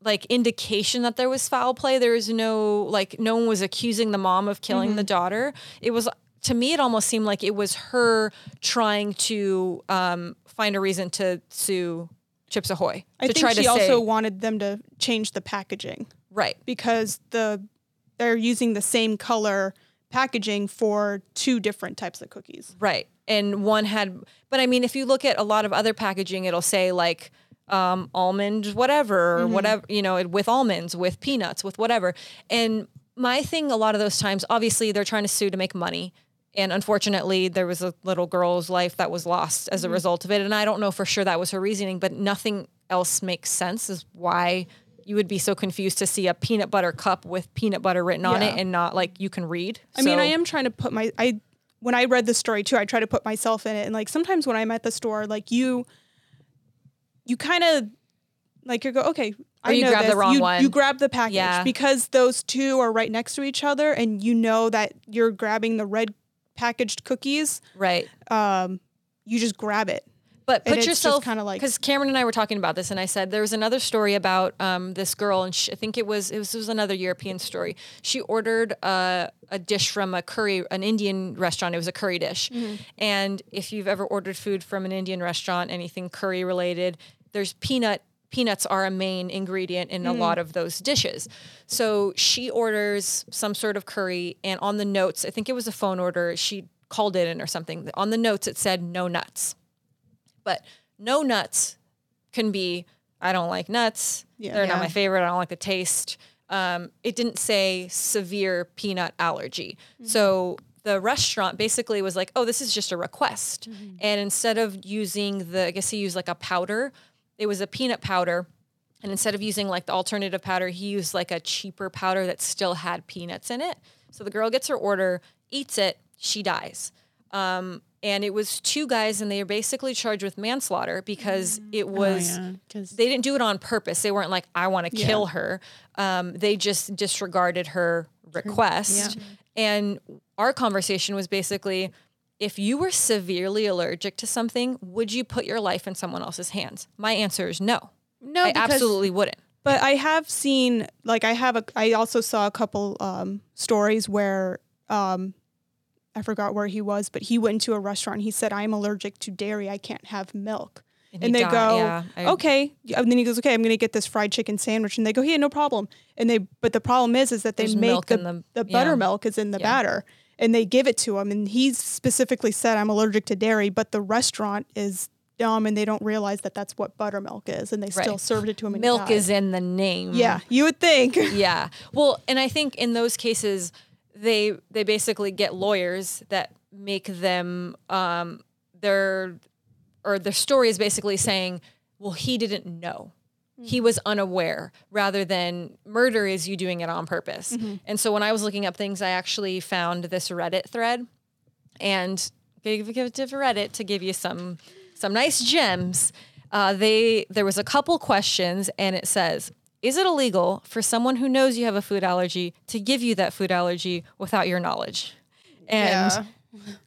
like indication that there was foul play. There was no like no one was accusing the mom of killing Mm-hmm. the daughter. It was to me, it almost seemed like it was her trying to um find a reason to sue Chips Ahoy I to think try she to also say wanted them to change the packaging right. because the they're using the same color packaging for two different types of cookies. Right. And one had, but I mean, if you look at a lot of other packaging, it'll say like um, almond, whatever, or whatever, you know, with almonds, with peanuts, with whatever. And my thing, a lot of those times, obviously, they're trying to sue to make money. And unfortunately, there was a little girl's life that was lost as a result of it. And I don't know for sure that was her reasoning, but nothing else makes sense is why you would be so confused to see a peanut butter cup with peanut butter written on Yeah. it and not like you can read. I mean, I am trying to put my I when I read the story too, I try to put myself in it. And like sometimes when I'm at the store, like you you kind of like you go, okay, I you know grab the this. wrong you, one. You grab the package Yeah. because those two are right next to each other, and you know that you're grabbing the red packaged cookies. right. Um, you just grab it. But put yourself kinda like- because Cameron and I were talking about this, and I said there was another story about um, this girl, and she, I think it was it was, it was another European story. She ordered a, a dish from a curry, an Indian restaurant. It was a curry dish, and if you've ever ordered food from an Indian restaurant, anything curry related, there's peanut. Peanuts are a main ingredient in a lot of those dishes. So she orders some sort of curry, and on the notes, I think it was a phone order, she called it in or something. On the notes, it said no nuts but no nuts can be I don't like nuts. Yeah. They're not my favorite. I don't like the taste. Um, it didn't say severe peanut allergy. So the restaurant basically was like, oh, this is just a request. And instead of using the, I guess he used like a powder, it was a peanut powder. And instead of using like the alternative powder, he used like a cheaper powder that still had peanuts in it. So the girl gets her order, eats it, she dies. Um, and it was two guys, and they were basically charged with manslaughter because it was yeah, 'cause- they didn't do it on purpose. They weren't like, I want to kill her. Um, they just disregarded her request. And our conversation was basically if you were severely allergic to something, would you put your life in someone else's hands? My answer is no. No, I because- absolutely wouldn't. But I have seen, like, I have a, I also saw a couple um, stories where, um, I forgot where he was, but he went into a restaurant. He said, "I'm allergic to dairy. I can't have milk." And And, they died, go, yeah. I- "Okay." And then he goes, "Okay, I'm going to get this fried chicken sandwich." And they go, "Yeah, no problem." And they, but the problem is, is that they There's make milk the the- the yeah. buttermilk is in the Yeah. batter, and they give it to him, and he specifically said, "I'm allergic to dairy," but the restaurant is dumb and they don't realize that that's what buttermilk is, and they still served it to him. Milk is in the name. yeah, you would think. yeah. Well, and I think in those cases, they they basically get lawyers that make them um their or their story is basically saying, well, he didn't know. He was unaware rather than murder is you doing it on purpose. And so when I was looking up things, I actually found this Reddit thread and give, give it to Reddit to give you some some nice gems. Uh, they there was a couple questions, and it says, "Is it illegal for someone who knows you have a food allergy to give you that food allergy without your knowledge?" And Yeah.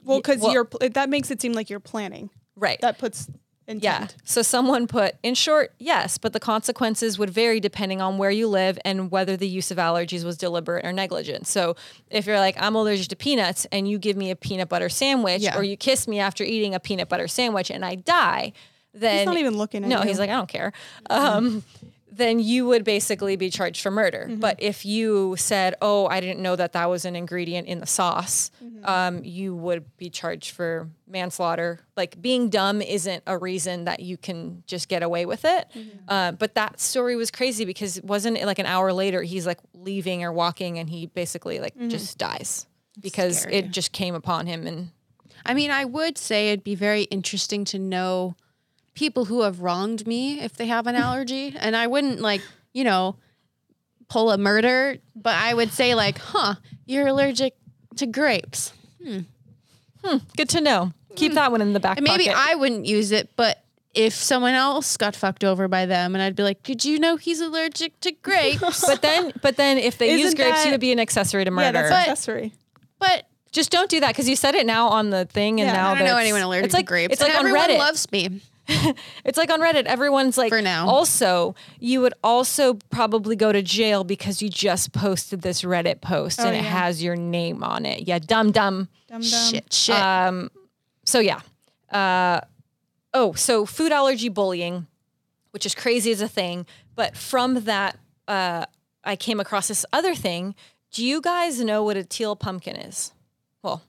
Well, because well- you're pl- that makes it seem like you're planning. right, That puts intent. yeah. So someone put, in short, yes, but the consequences would vary depending on where you live and whether the use of allergies was deliberate or negligent. So if you're like, I'm allergic to peanuts and you give me a peanut butter sandwich Yeah. or you kiss me after eating a peanut butter sandwich and I die, then He's not even looking at No, you. he's like, I don't care. Um, then you would basically be charged for murder. Mm-hmm. But if you said, "Oh, I didn't know that that was an ingredient in the sauce," Mm-hmm. um, you would be charged for manslaughter. Like being dumb isn't a reason that you can just get away with it. Mm-hmm. Uh, but that story was crazy because it wasn't it like an hour later he's like leaving or walking and he basically like Mm-hmm. just dies because scary. it just came upon him and I mean, I would say it'd be very interesting to know people who have wronged me if they have an allergy. And I wouldn't like, you know, pull a murder, but I would say like, huh, you're allergic to grapes. Hmm. Hmm, good to know. Keep that one in the back And maybe pocket. I wouldn't use it, but if someone else got fucked over by them and I'd be like, did you know he's allergic to grapes? but then, but then, if they use Isn't grapes, that- you would be an accessory to murder. yeah, that's But- accessory. but Just don't do that because you said it now on the thing, and Yeah, now I don't know that's- anyone allergic it's like, to grapes. It's like and on everyone Reddit. loves me. it's like on Reddit. Everyone's like, For now. Also, you would also probably go to jail because you just posted this Reddit post and it has your name on it. Yeah, dumb dumb. Dum dum. Shit, shit. Um, so yeah. Uh, oh, so food allergy bullying, which is crazy as a thing, but from that, uh, I came across this other thing. Do you guys know what a teal pumpkin is? Well,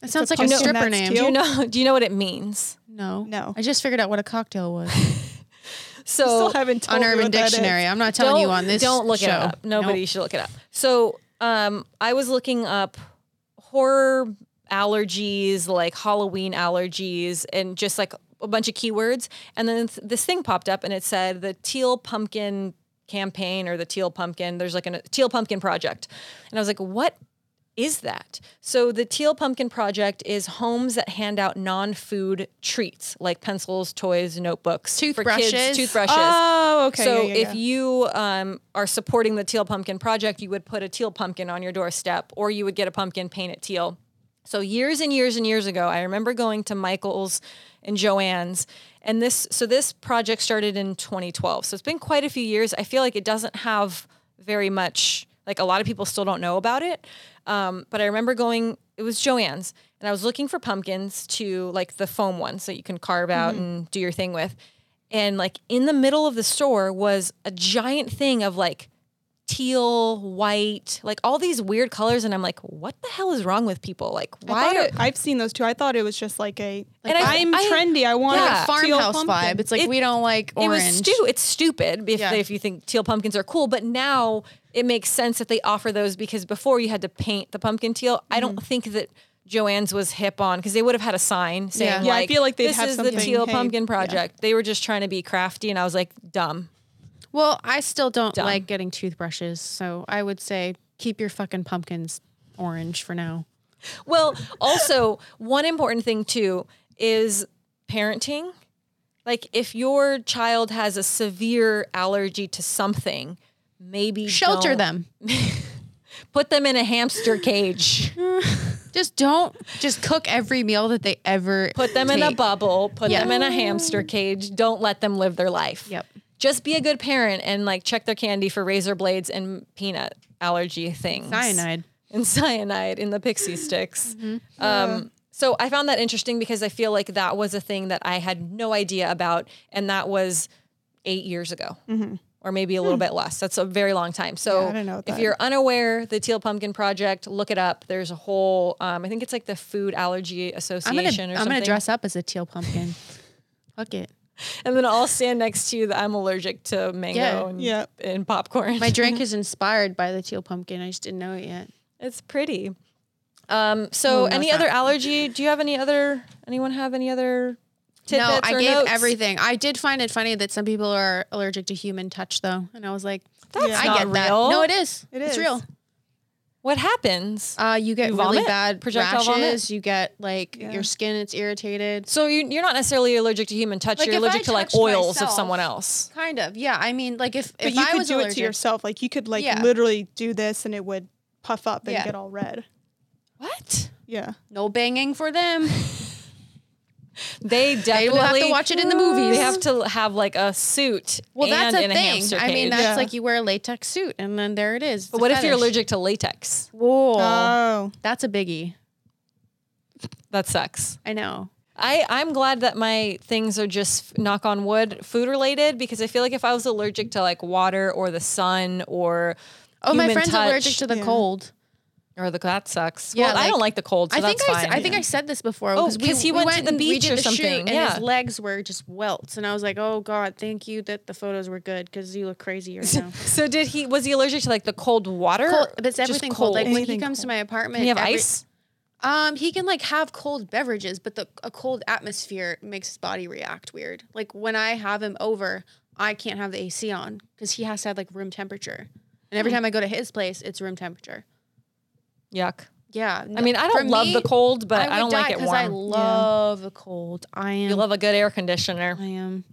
That sounds a like a pumpkin stripper name. do you know? Do you know what it means? No. No. I just figured out what a cocktail was So Still haven't told on Urban what that is. Dictionary. I'm not telling you on this Don't look show. it up. Nobody Nope. should look it up. So um, I was looking up horror allergies, like Halloween allergies, and just like a bunch of keywords. And then this thing popped up, and it said the teal pumpkin campaign or the teal pumpkin. There's like a teal pumpkin project, and I was like, what? Is that so? The Teal Pumpkin Project is homes that hand out non-food treats like pencils, toys, notebooks, for Toothbrushes. kids, toothbrushes. Oh, okay. So yeah, yeah, if yeah. you um, are supporting the Teal Pumpkin Project, you would put a teal pumpkin on your doorstep, or you would get a pumpkin, paint it teal, So years and years and years ago, I remember going to Michael's and Joann's, and this. So this project started in 2012. So it's been quite a few years. I feel like it doesn't have very much. Like a lot of people still don't know about it. Um, but I remember going. It was Joann's, and I was looking for pumpkins to like the foam ones that you can carve out and do your thing with. And like in the middle of the store was a giant thing of like teal, white, like all these weird colors. And I'm like, what the hell is wrong with people? Like, why? Are, it, I've seen those too. I thought it was just like a. And Like, I- I'm I- trendy. I want Yeah. a teal farmhouse pumpkin. vibe. It's like It- we don't like it was orange. stu- It's stupid if, Yeah. if you think teal pumpkins are cool, but now it makes sense that they offer those because before you had to paint the pumpkin teal. I don't mm-hmm. think that Joann's was hip on because they would have had a sign saying Yeah. Yeah, I feel like they'd this have is the teal hey, pumpkin yeah. project. They were just trying to be crafty, and I was like, dumb. Well, I still don't Dumb. like getting toothbrushes, so I would say keep your fucking pumpkins orange for now. Well, also one important thing too is parenting. Like if your child has a severe allergy to something, maybe Shelter them. Put them in a hamster cage. Just don't just cook every meal that they ever Put them in a bubble. Put Yeah. them in a hamster cage. Don't let them live their life. Yep. Just be a good parent and like check their candy for razor blades and peanut allergy things. Cyanide. and cyanide in the Pixy Stix. Mm-hmm. Um, so I found that interesting because I feel like that was a thing that I had no idea about, and that was eight years ago, or maybe a little bit less. That's a very long time. So. Yeah, I didn't know if you're unaware, the Teal Pumpkin Project, look it up. There's a whole, um, I think it's like the Food Allergy I'm Association gonna or I'm something. gonna dress up as a teal pumpkin. Fuck it. and then I'll stand next to you that I'm allergic to mango Yeah. and, Yeah. and popcorn. My drink is inspired by the teal pumpkin. I just didn't know it yet. It's pretty. Um, so Oh, no, any other allergy? Do you have any other anyone have any other no, I or gave notes? everything. I did find it funny that some people are allergic to human touch, though, and I was like, That's Yeah. I not get that. real. No, it is. It It's real. What happens? Uh, you get You really vomit? bad Projectile rashes. vomit? You get like Yeah. your skin; it's irritated. so you, you're not necessarily allergic to human touch. Like, you're allergic to like touched oils of someone else. Kind of, yeah. I mean, like if But if you I could was do allergic, it to yourself. Like you could like Yeah. literally do this and it would puff up and Yeah. get all red. What? Yeah. no banging for them. They definitely They will have to watch it in the movies. They have to have like a suit. Well, that's a in a thing. hamster I mean, that's Yeah. like you wear a latex suit, and then there it is. But what if you're allergic to latex? Whoa, Oh. that's a biggie. That sucks. I know. I, I'm glad that my things are just knock on wood food related because I feel like if I was allergic to like water or the sun or Oh, my human friend's touch, allergic to the Yeah. cold. Or the that sucks. Yeah, well, I don't like the cold, so I think I, I think I said this before. Oh, we- 'cause he went to the beach or the something, and his legs were just welts, and I was like, "Oh God, thank you that the photos were good because you look crazy right now." So did he? Was he allergic to like the cold water? cold, but it's everything cold. Like when he comes to my apartment, Can he have every- ice? Um, he can like have cold beverages, but the a cold atmosphere makes his body react weird. Like when I have him over, I can't have the AC on because he has to have like room temperature. And Hmm. every time I go to his place, it's room temperature. Yuck. Yeah. I mean, I don't love the cold, but I, don't like it warm. I love the cold. I am. you love a good air conditioner. I am.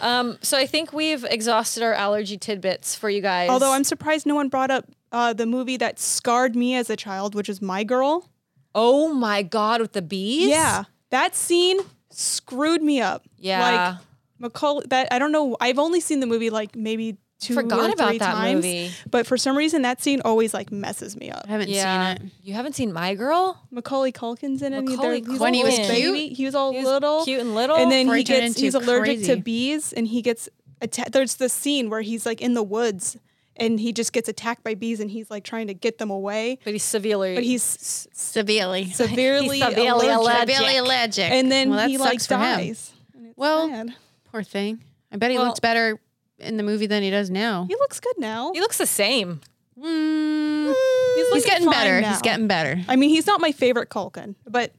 Um, so I think we've exhausted our allergy tidbits for you guys. Although I'm surprised no one brought up uh, the movie that scarred me as a child, which is My Girl. oh my god, with the bees. Yeah, that scene screwed me up. Yeah. like McCall. That I don't know. I've only seen the movie like maybe two Forgot or about three that times, movie. but for some reason that scene always like messes me up. I haven't Yeah. seen it. You haven't seen My Girl? Macaulay Culkin's in it. Macaulay he's When he was little cute? baby. He was all He was little, cute and little. and then he he gets he's allergic crazy. to bees, and he gets attacked. There's this scene where he's like in the woods, and he just gets attacked by bees, and he's like trying to get them away, but he's severely but he's Severely. severely, severely allergic. allergic. Allergic. and then well, he like sucks for him. dies. And it's Well, sad. Poor thing. I bet he Well- looked better in the movie than he does now. he looks good now. he looks the same. Mm, He's, he's getting better. now. He's getting better. I mean, he's not my favorite Culkin, but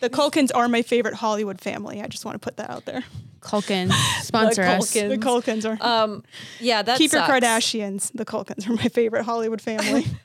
the Culkins are my favorite Hollywood family. I just want to put that out there. Culkin, sponsor us. Culkin. The Culkins are. Um, yeah, that Keep sucks. your Kardashians. The Culkins are my favorite Hollywood family.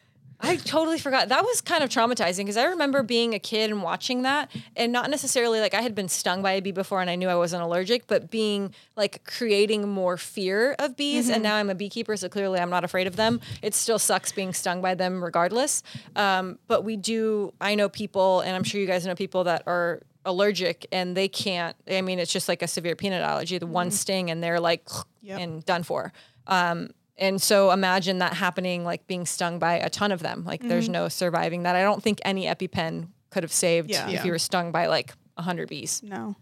I totally forgot. That was kind of traumatizing because I remember being a kid and watching that, and not necessarily like I had been stung by a bee before and I knew I wasn't allergic, but being like creating more fear of bees. And now I'm a beekeeper, so clearly I'm not afraid of them. It still sucks being stung by them regardless. Um, but we do, I know people, and I'm sure you guys know people that are allergic and they can't, I mean, it's just like a severe peanut allergy, the one sting, and they're like, Yep. and done for. Um, and so imagine that happening, like being stung by a ton of them. Like there's mm-hmm. no surviving that. I don't think any EpiPen could have saved Yeah. if Yeah. you were stung by like hundred bees. No.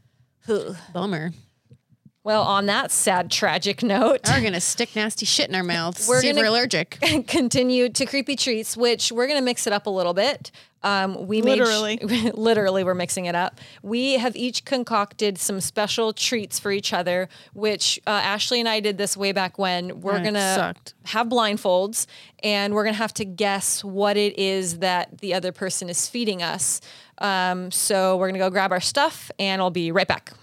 Ugh. Bummer. Well, on that sad, tragic note, we're gonna stick nasty shit in our mouths. We're see if gonna- allergic. continue to creepy treats, which we're gonna mix it up a little bit. Um, we Literally. made literally we're mixing it up. We have each concocted some special treats for each other, which uh, Ashley and I did this way back when. We're And it gonna sucked. have blindfolds, and we're gonna have to guess what it is that the other person is feeding us. Um, so we're gonna go grab our stuff, and I'll be right back.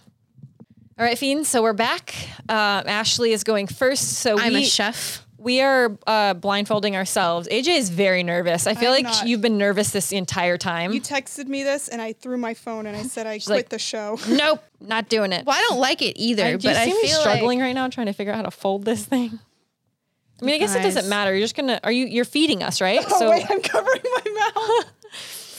All right, Fiend. So we're back. Uh, Ashley is going first. So I'm we, a chef. we are uh, blindfolding ourselves. AJ is very nervous. I feel I'm like not. you've been nervous this entire time. You texted me this, and I threw my phone, and I said I quit like, the show. nope, not doing it. Well, I don't like it either, Do you but I see me feel struggling like right now trying to figure out how to fold this thing? I mean, I guess it doesn't matter. You're just gonna. Are you? You're feeding us, right? Oh wait, I'm covering my mouth.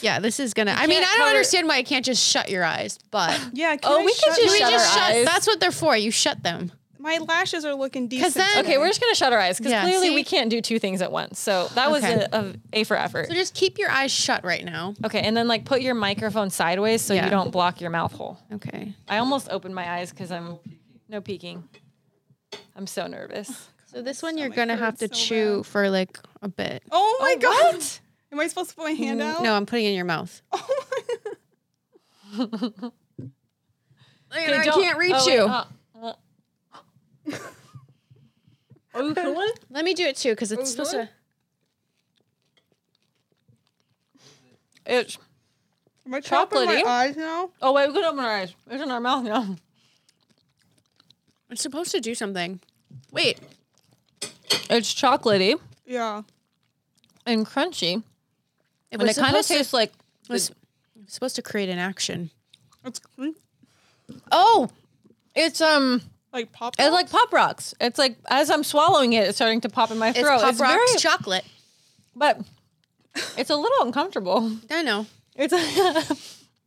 yeah, this is gonna. I mean, I don't cover- understand why I can't just shut your eyes, but Yeah. Can Oh, I we could shut just my- we shut just our shut. eyes. That's what they're for. You shut them. My lashes are looking decent. then- okay, we're just gonna shut our eyes because Yeah, clearly see? we can't do two things at once. So that was Okay. a, a, a for effort. So just keep your eyes shut right now. Okay, and then like put your microphone sideways so Yeah. you don't block your mouth hole. Okay. I almost opened my eyes because I'm no peeking. I'm so nervous. So this one you're gonna have to so chew bad. for like a bit. Oh my Oh, god. what? Am I supposed to put my hand out? No, I'm putting it in your mouth. Oh my- Okay, I don't- can't reach oh, wait, you. uh, uh. Are you feeling? Let me do it too, because it's supposed Mhm. to. It's Am I chopping my Chocolatey. eyes now? oh wait, we can open our eyes. It's in our mouth now. It's supposed to do something. Wait. It's chocolatey Yeah. and crunchy, It and it kind of supposed to- tastes like. it was supposed to create an action. It's Oh, it's um, like pop. it's like pop rocks. It's like as I'm swallowing it, it's starting to pop in my throat. It's throat. Pop it's Rocks very, chocolate. but it's a little uncomfortable. I know. It's it's like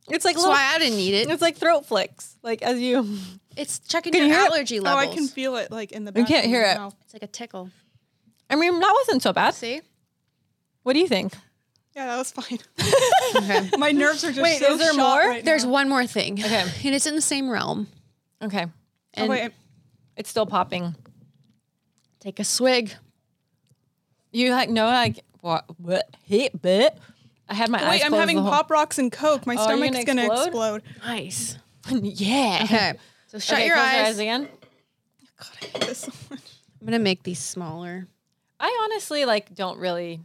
That's little, why I didn't eat it. it's like throat flicks. Like as you, It's checking Can your you hear it? allergy Oh. I can feel it like in the. Back. You can't of hear my it. mouth. It's like a tickle. I mean, that wasn't so bad. See? What do you think? Yeah, that was fine. Okay. my nerves are just Wait, so is there more? right There's now. one more thing. Okay. And it's in the same realm. Okay, Oh, And wait, it's still popping. take a swig. You like know like what? What? Hit bit. I had my eyes wait, I'm having whole- pop rocks and coke. My Oh, stomach's gonna gonna explode? explode. Nice. yeah. Okay. So shut Okay, your close eyes. again. God, I hate this so much. I'm gonna make these smaller. I honestly like don't really.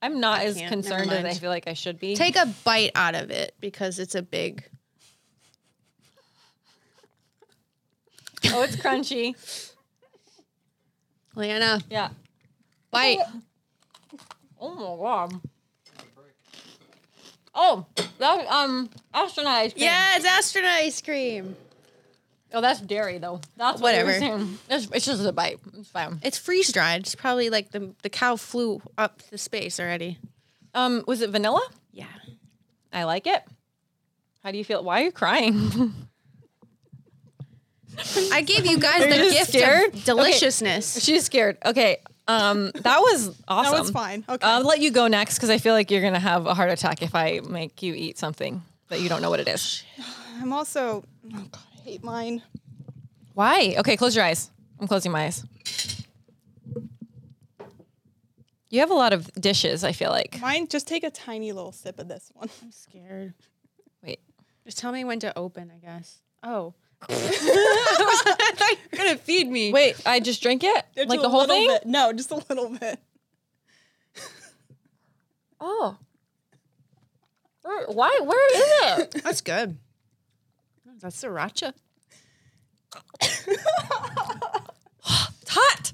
I'm not as concerned as I feel like I should be. Take a bite out of it because it's a big. oh, it's crunchy. Lana, Yeah. bite. Oh my god. Oh, that um astronaut ice cream. Yeah, it's astronaut ice cream. Oh, that's dairy though. That's what Whatever. What you're it's, it's just a bite. It's fine. It's freeze dried. It's probably like the the cow flew up to space already. Um, was it vanilla? Yeah. I like it. How do you feel? Why are you crying? I gave you guys Are you the just gift scared? of deliciousness. She's scared. Okay. Um, that was awesome. That was fine. Okay. I'll let you go next because I feel like you're gonna have a heart attack if I make you eat something that you don't know what it is. I'm also. Oh God, I hate mine. Why? Okay, close your eyes. I'm closing my eyes. You have a lot of dishes. I feel like. Mine. Just take a tiny little sip of this one. I'm scared. Wait. Just tell me when to open, I guess. Oh. You're gonna feed me. Wait, I just drink it Just like the whole thing. Bit. No, just a little bit. Oh. Where, why? Where is it? That's good. That's sriracha. it's hot.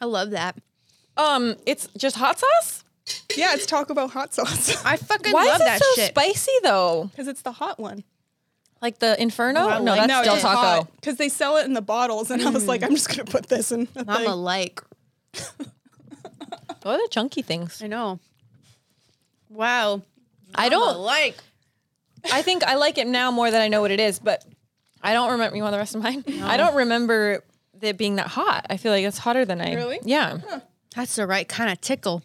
I love that. Um, it's just hot sauce. Yeah, it's Taco Bell hot sauce I fucking Why love is it that so shit. spicy though? because it's the hot one. Like the Inferno? No, like- that's no, Del it's Taco. because they sell it in the bottles, and I was like, I'm just gonna put this in. The Mama thing. like. What are the chunky things? I know. Wow. I don't like. I think I like it now more than I know what it is, but I don't remember. You want the rest of mine? I don't remember it being that hot. I feel like it's hotter than I. Really? Yeah. That's the right kind of tickle.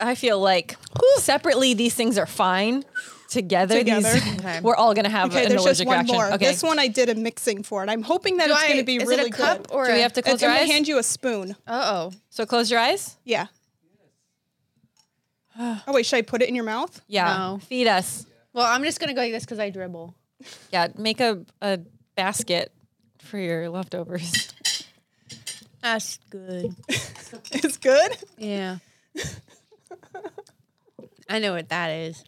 I feel like separately these things are fine. Together, Together. these Okay. we're all gonna have Okay, an there's just one reaction. more. Okay. This one I did a mixing for, and I'm hoping that Do it's I- going to be is really it a cup good. or Do we have to close It's your going eyes? to hand you a spoon. Uh oh. so close your eyes. Yeah. oh wait, should I put it in your mouth? Yeah. No. Feed us. Well, I'm just gonna go like this because I dribble. Yeah. Make a, a basket for your leftovers. That's good. It's good. Yeah. I know what that is.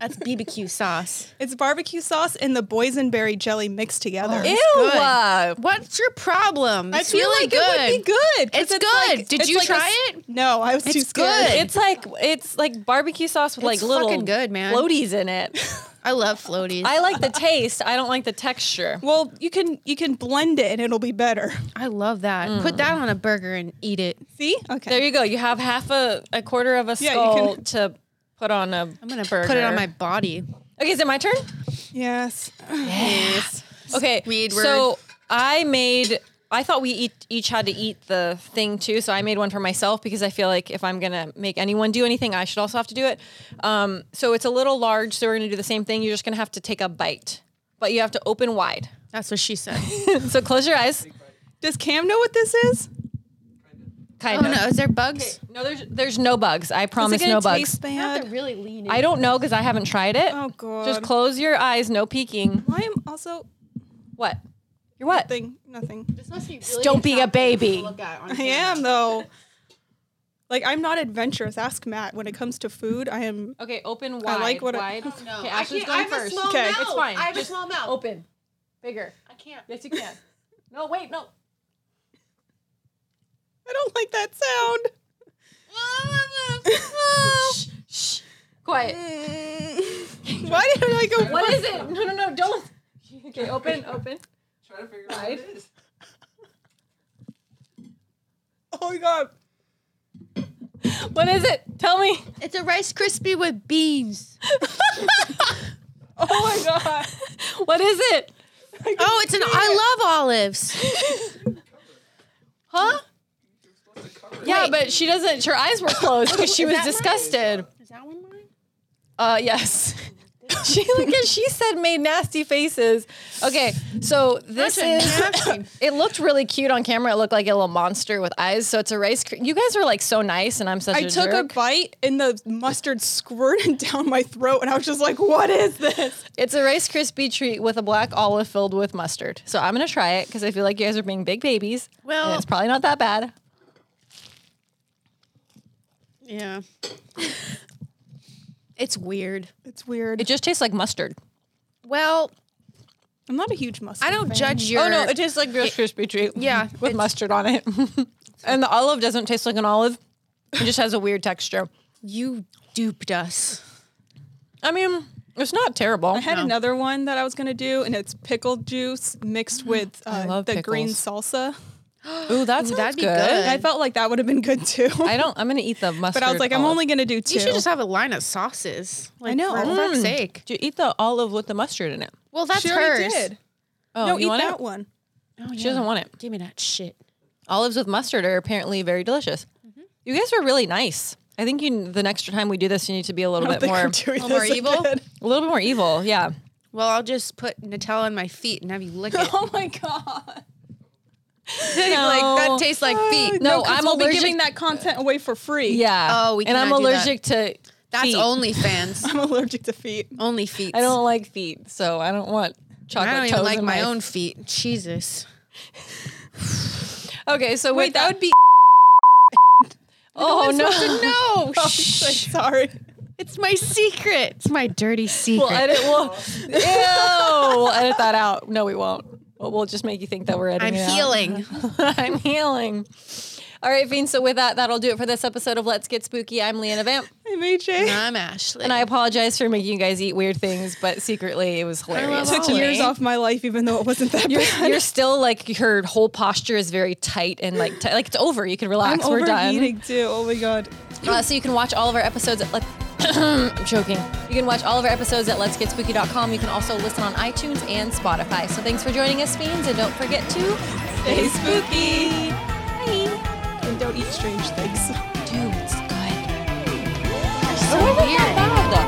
That's BBQ sauce. It's barbecue sauce and the boysenberry jelly mixed together. Ew. good. uh, What's your problem? I It's feel really like good. it would be good. It's good. like- Did it's you like try s- it? No, I was too scared. good. It's like it's like barbecue sauce with It's like little good, man. floaties in it. I love floaties. I like the taste. I don't like the texture. Well, you can you can blend it and it'll be better. I love that. Put that on a burger and eat it. See? Okay. There you go. You have half a, a quarter of a Yeah, you skull can- to put on a. I'm gonna put it on my body. Okay, is it my turn? yes. Yes. Okay. Weird So I made. I thought we each, each had to eat the thing too, so I made one for myself because I feel like if I'm gonna make anyone do anything, I should also have to do it. Um, so it's a little large, so we're gonna do the same thing. You're just gonna have to take a bite, but you have to open wide. That's what she said. so close your eyes. Does Cam know what this is? Kind oh of. no, is there bugs? No, there's there's no bugs. I Is promise it no gonna bugs. taste I bad? to really leaning. I don't know because I haven't tried it. Oh god. Just close your eyes, no peeking. I am also What? You're what? nothing. Nothing. This must be really Don't be a baby. to look at on I am though. Like I'm not adventurous. Ask Matt. When it comes to food, I am. Okay, open wide. I like what I- wide. Oh, no, Okay, I Ashley's can't- going I have a first. small Okay. mouth. It's fine. I have Just a small mouth. Open. Bigger. I can't. Yes, you can. no, wait, no. I don't like that sound. Shh, shh. Quiet. Why did I go? What is it? No, no, no, don't. Okay, open, open. Try to figure out what it is. Oh my god. What is it? Tell me. It's a Rice Krispie with beans. Oh my god. What is it? Oh, it's an. I love olives. Huh? You're supposed to cover it. Yeah, but she doesn't. Her eyes were closed because she was that mine? disgusted. Is that one mine? Uh, yes. she look at she said made nasty faces. Okay, so this That's a is. napkin. It looked really cute on camera. It looked like a little monster with eyes. So it's a rice. Cr- you guys are like so nice, and I'm such I a took jerk. a bite and the mustard squirted down my throat, and I was just like, "What is this?" It's a Rice Krispie treat with a black olive filled with mustard. So I'm gonna try it because I feel like you guys are being big babies. Well- and it's probably not that bad. Yeah. It's weird. It's weird. It just tastes like mustard. Well, I'm not a huge mustard. I don't fan. judge your. oh no, it tastes like Rice Krispie treat. Yeah, with mustard on it. and the olive doesn't taste like an olive. It just has a weird texture. you duped us. I mean, it's not terrible. I had No. another one that I was gonna do, and it's pickled juice mixed with uh, love the green salsa. Ooh, that Ooh, that'd be good. good. I felt like that would have been good too. I don't. I'm gonna eat the mustard. but I was like, I'm olive. only gonna do two. You should just have a line of sauces. Like, know. For fuck's sake. Do you eat the olive with the mustard in it? Well, that's she already hers. did. Oh, no, you eat want that it? one. Oh, yeah. She doesn't want it. Give me that shit. Olives with mustard are apparently very delicious. Mm-hmm. You guys were really nice. I think you. The next time we do this, you need to be a little bit more, I'm more evil? again. a little bit more evil. Yeah. Well, I'll just put Nutella on my feet and have you lick it. Oh my god. like that tastes like feet. No, I'm we'll be allergic- giving that content away for free. Yeah. Oh, we can. and I'm cannot do that. allergic to. That's feet. OnlyFans. I'm allergic to feet. Only feet. I don't like feet, so I don't want chocolate I don't toes even like in my own feet. Jesus. Okay, so Wait, with that would be. Oh no. No, Oh, shh. sorry. It's my secret. It's my dirty secret. We'll edit. We'll, ew. We'll edit that out. No, we won't. We'll, we'll just make you think that we're editing. I'm it out. healing. I'm healing. All right, Fiend. So with that, that'll do it for this episode of Let's Get Spooky. I'm Leanna Vamp, I'm AJ. I'm Ashley. and I apologize for making you guys eat weird things, but secretly it was hilarious. love took to years off my life, even though it wasn't that You're, bad. you're still like her whole posture is very tight and like t- like it's over. You can I'm relax. We're done. overheating too. Oh my god. Uh, so you can watch all of our episodes at Let- I'm choking. You can watch all of our episodes at letsgetspooky.com. You can also listen on iTunes and Spotify. So thanks for joining us, fiends, and don't forget to stay spooky. Bye. And don't eat strange things. Dude, it's good. They're so oh, weird.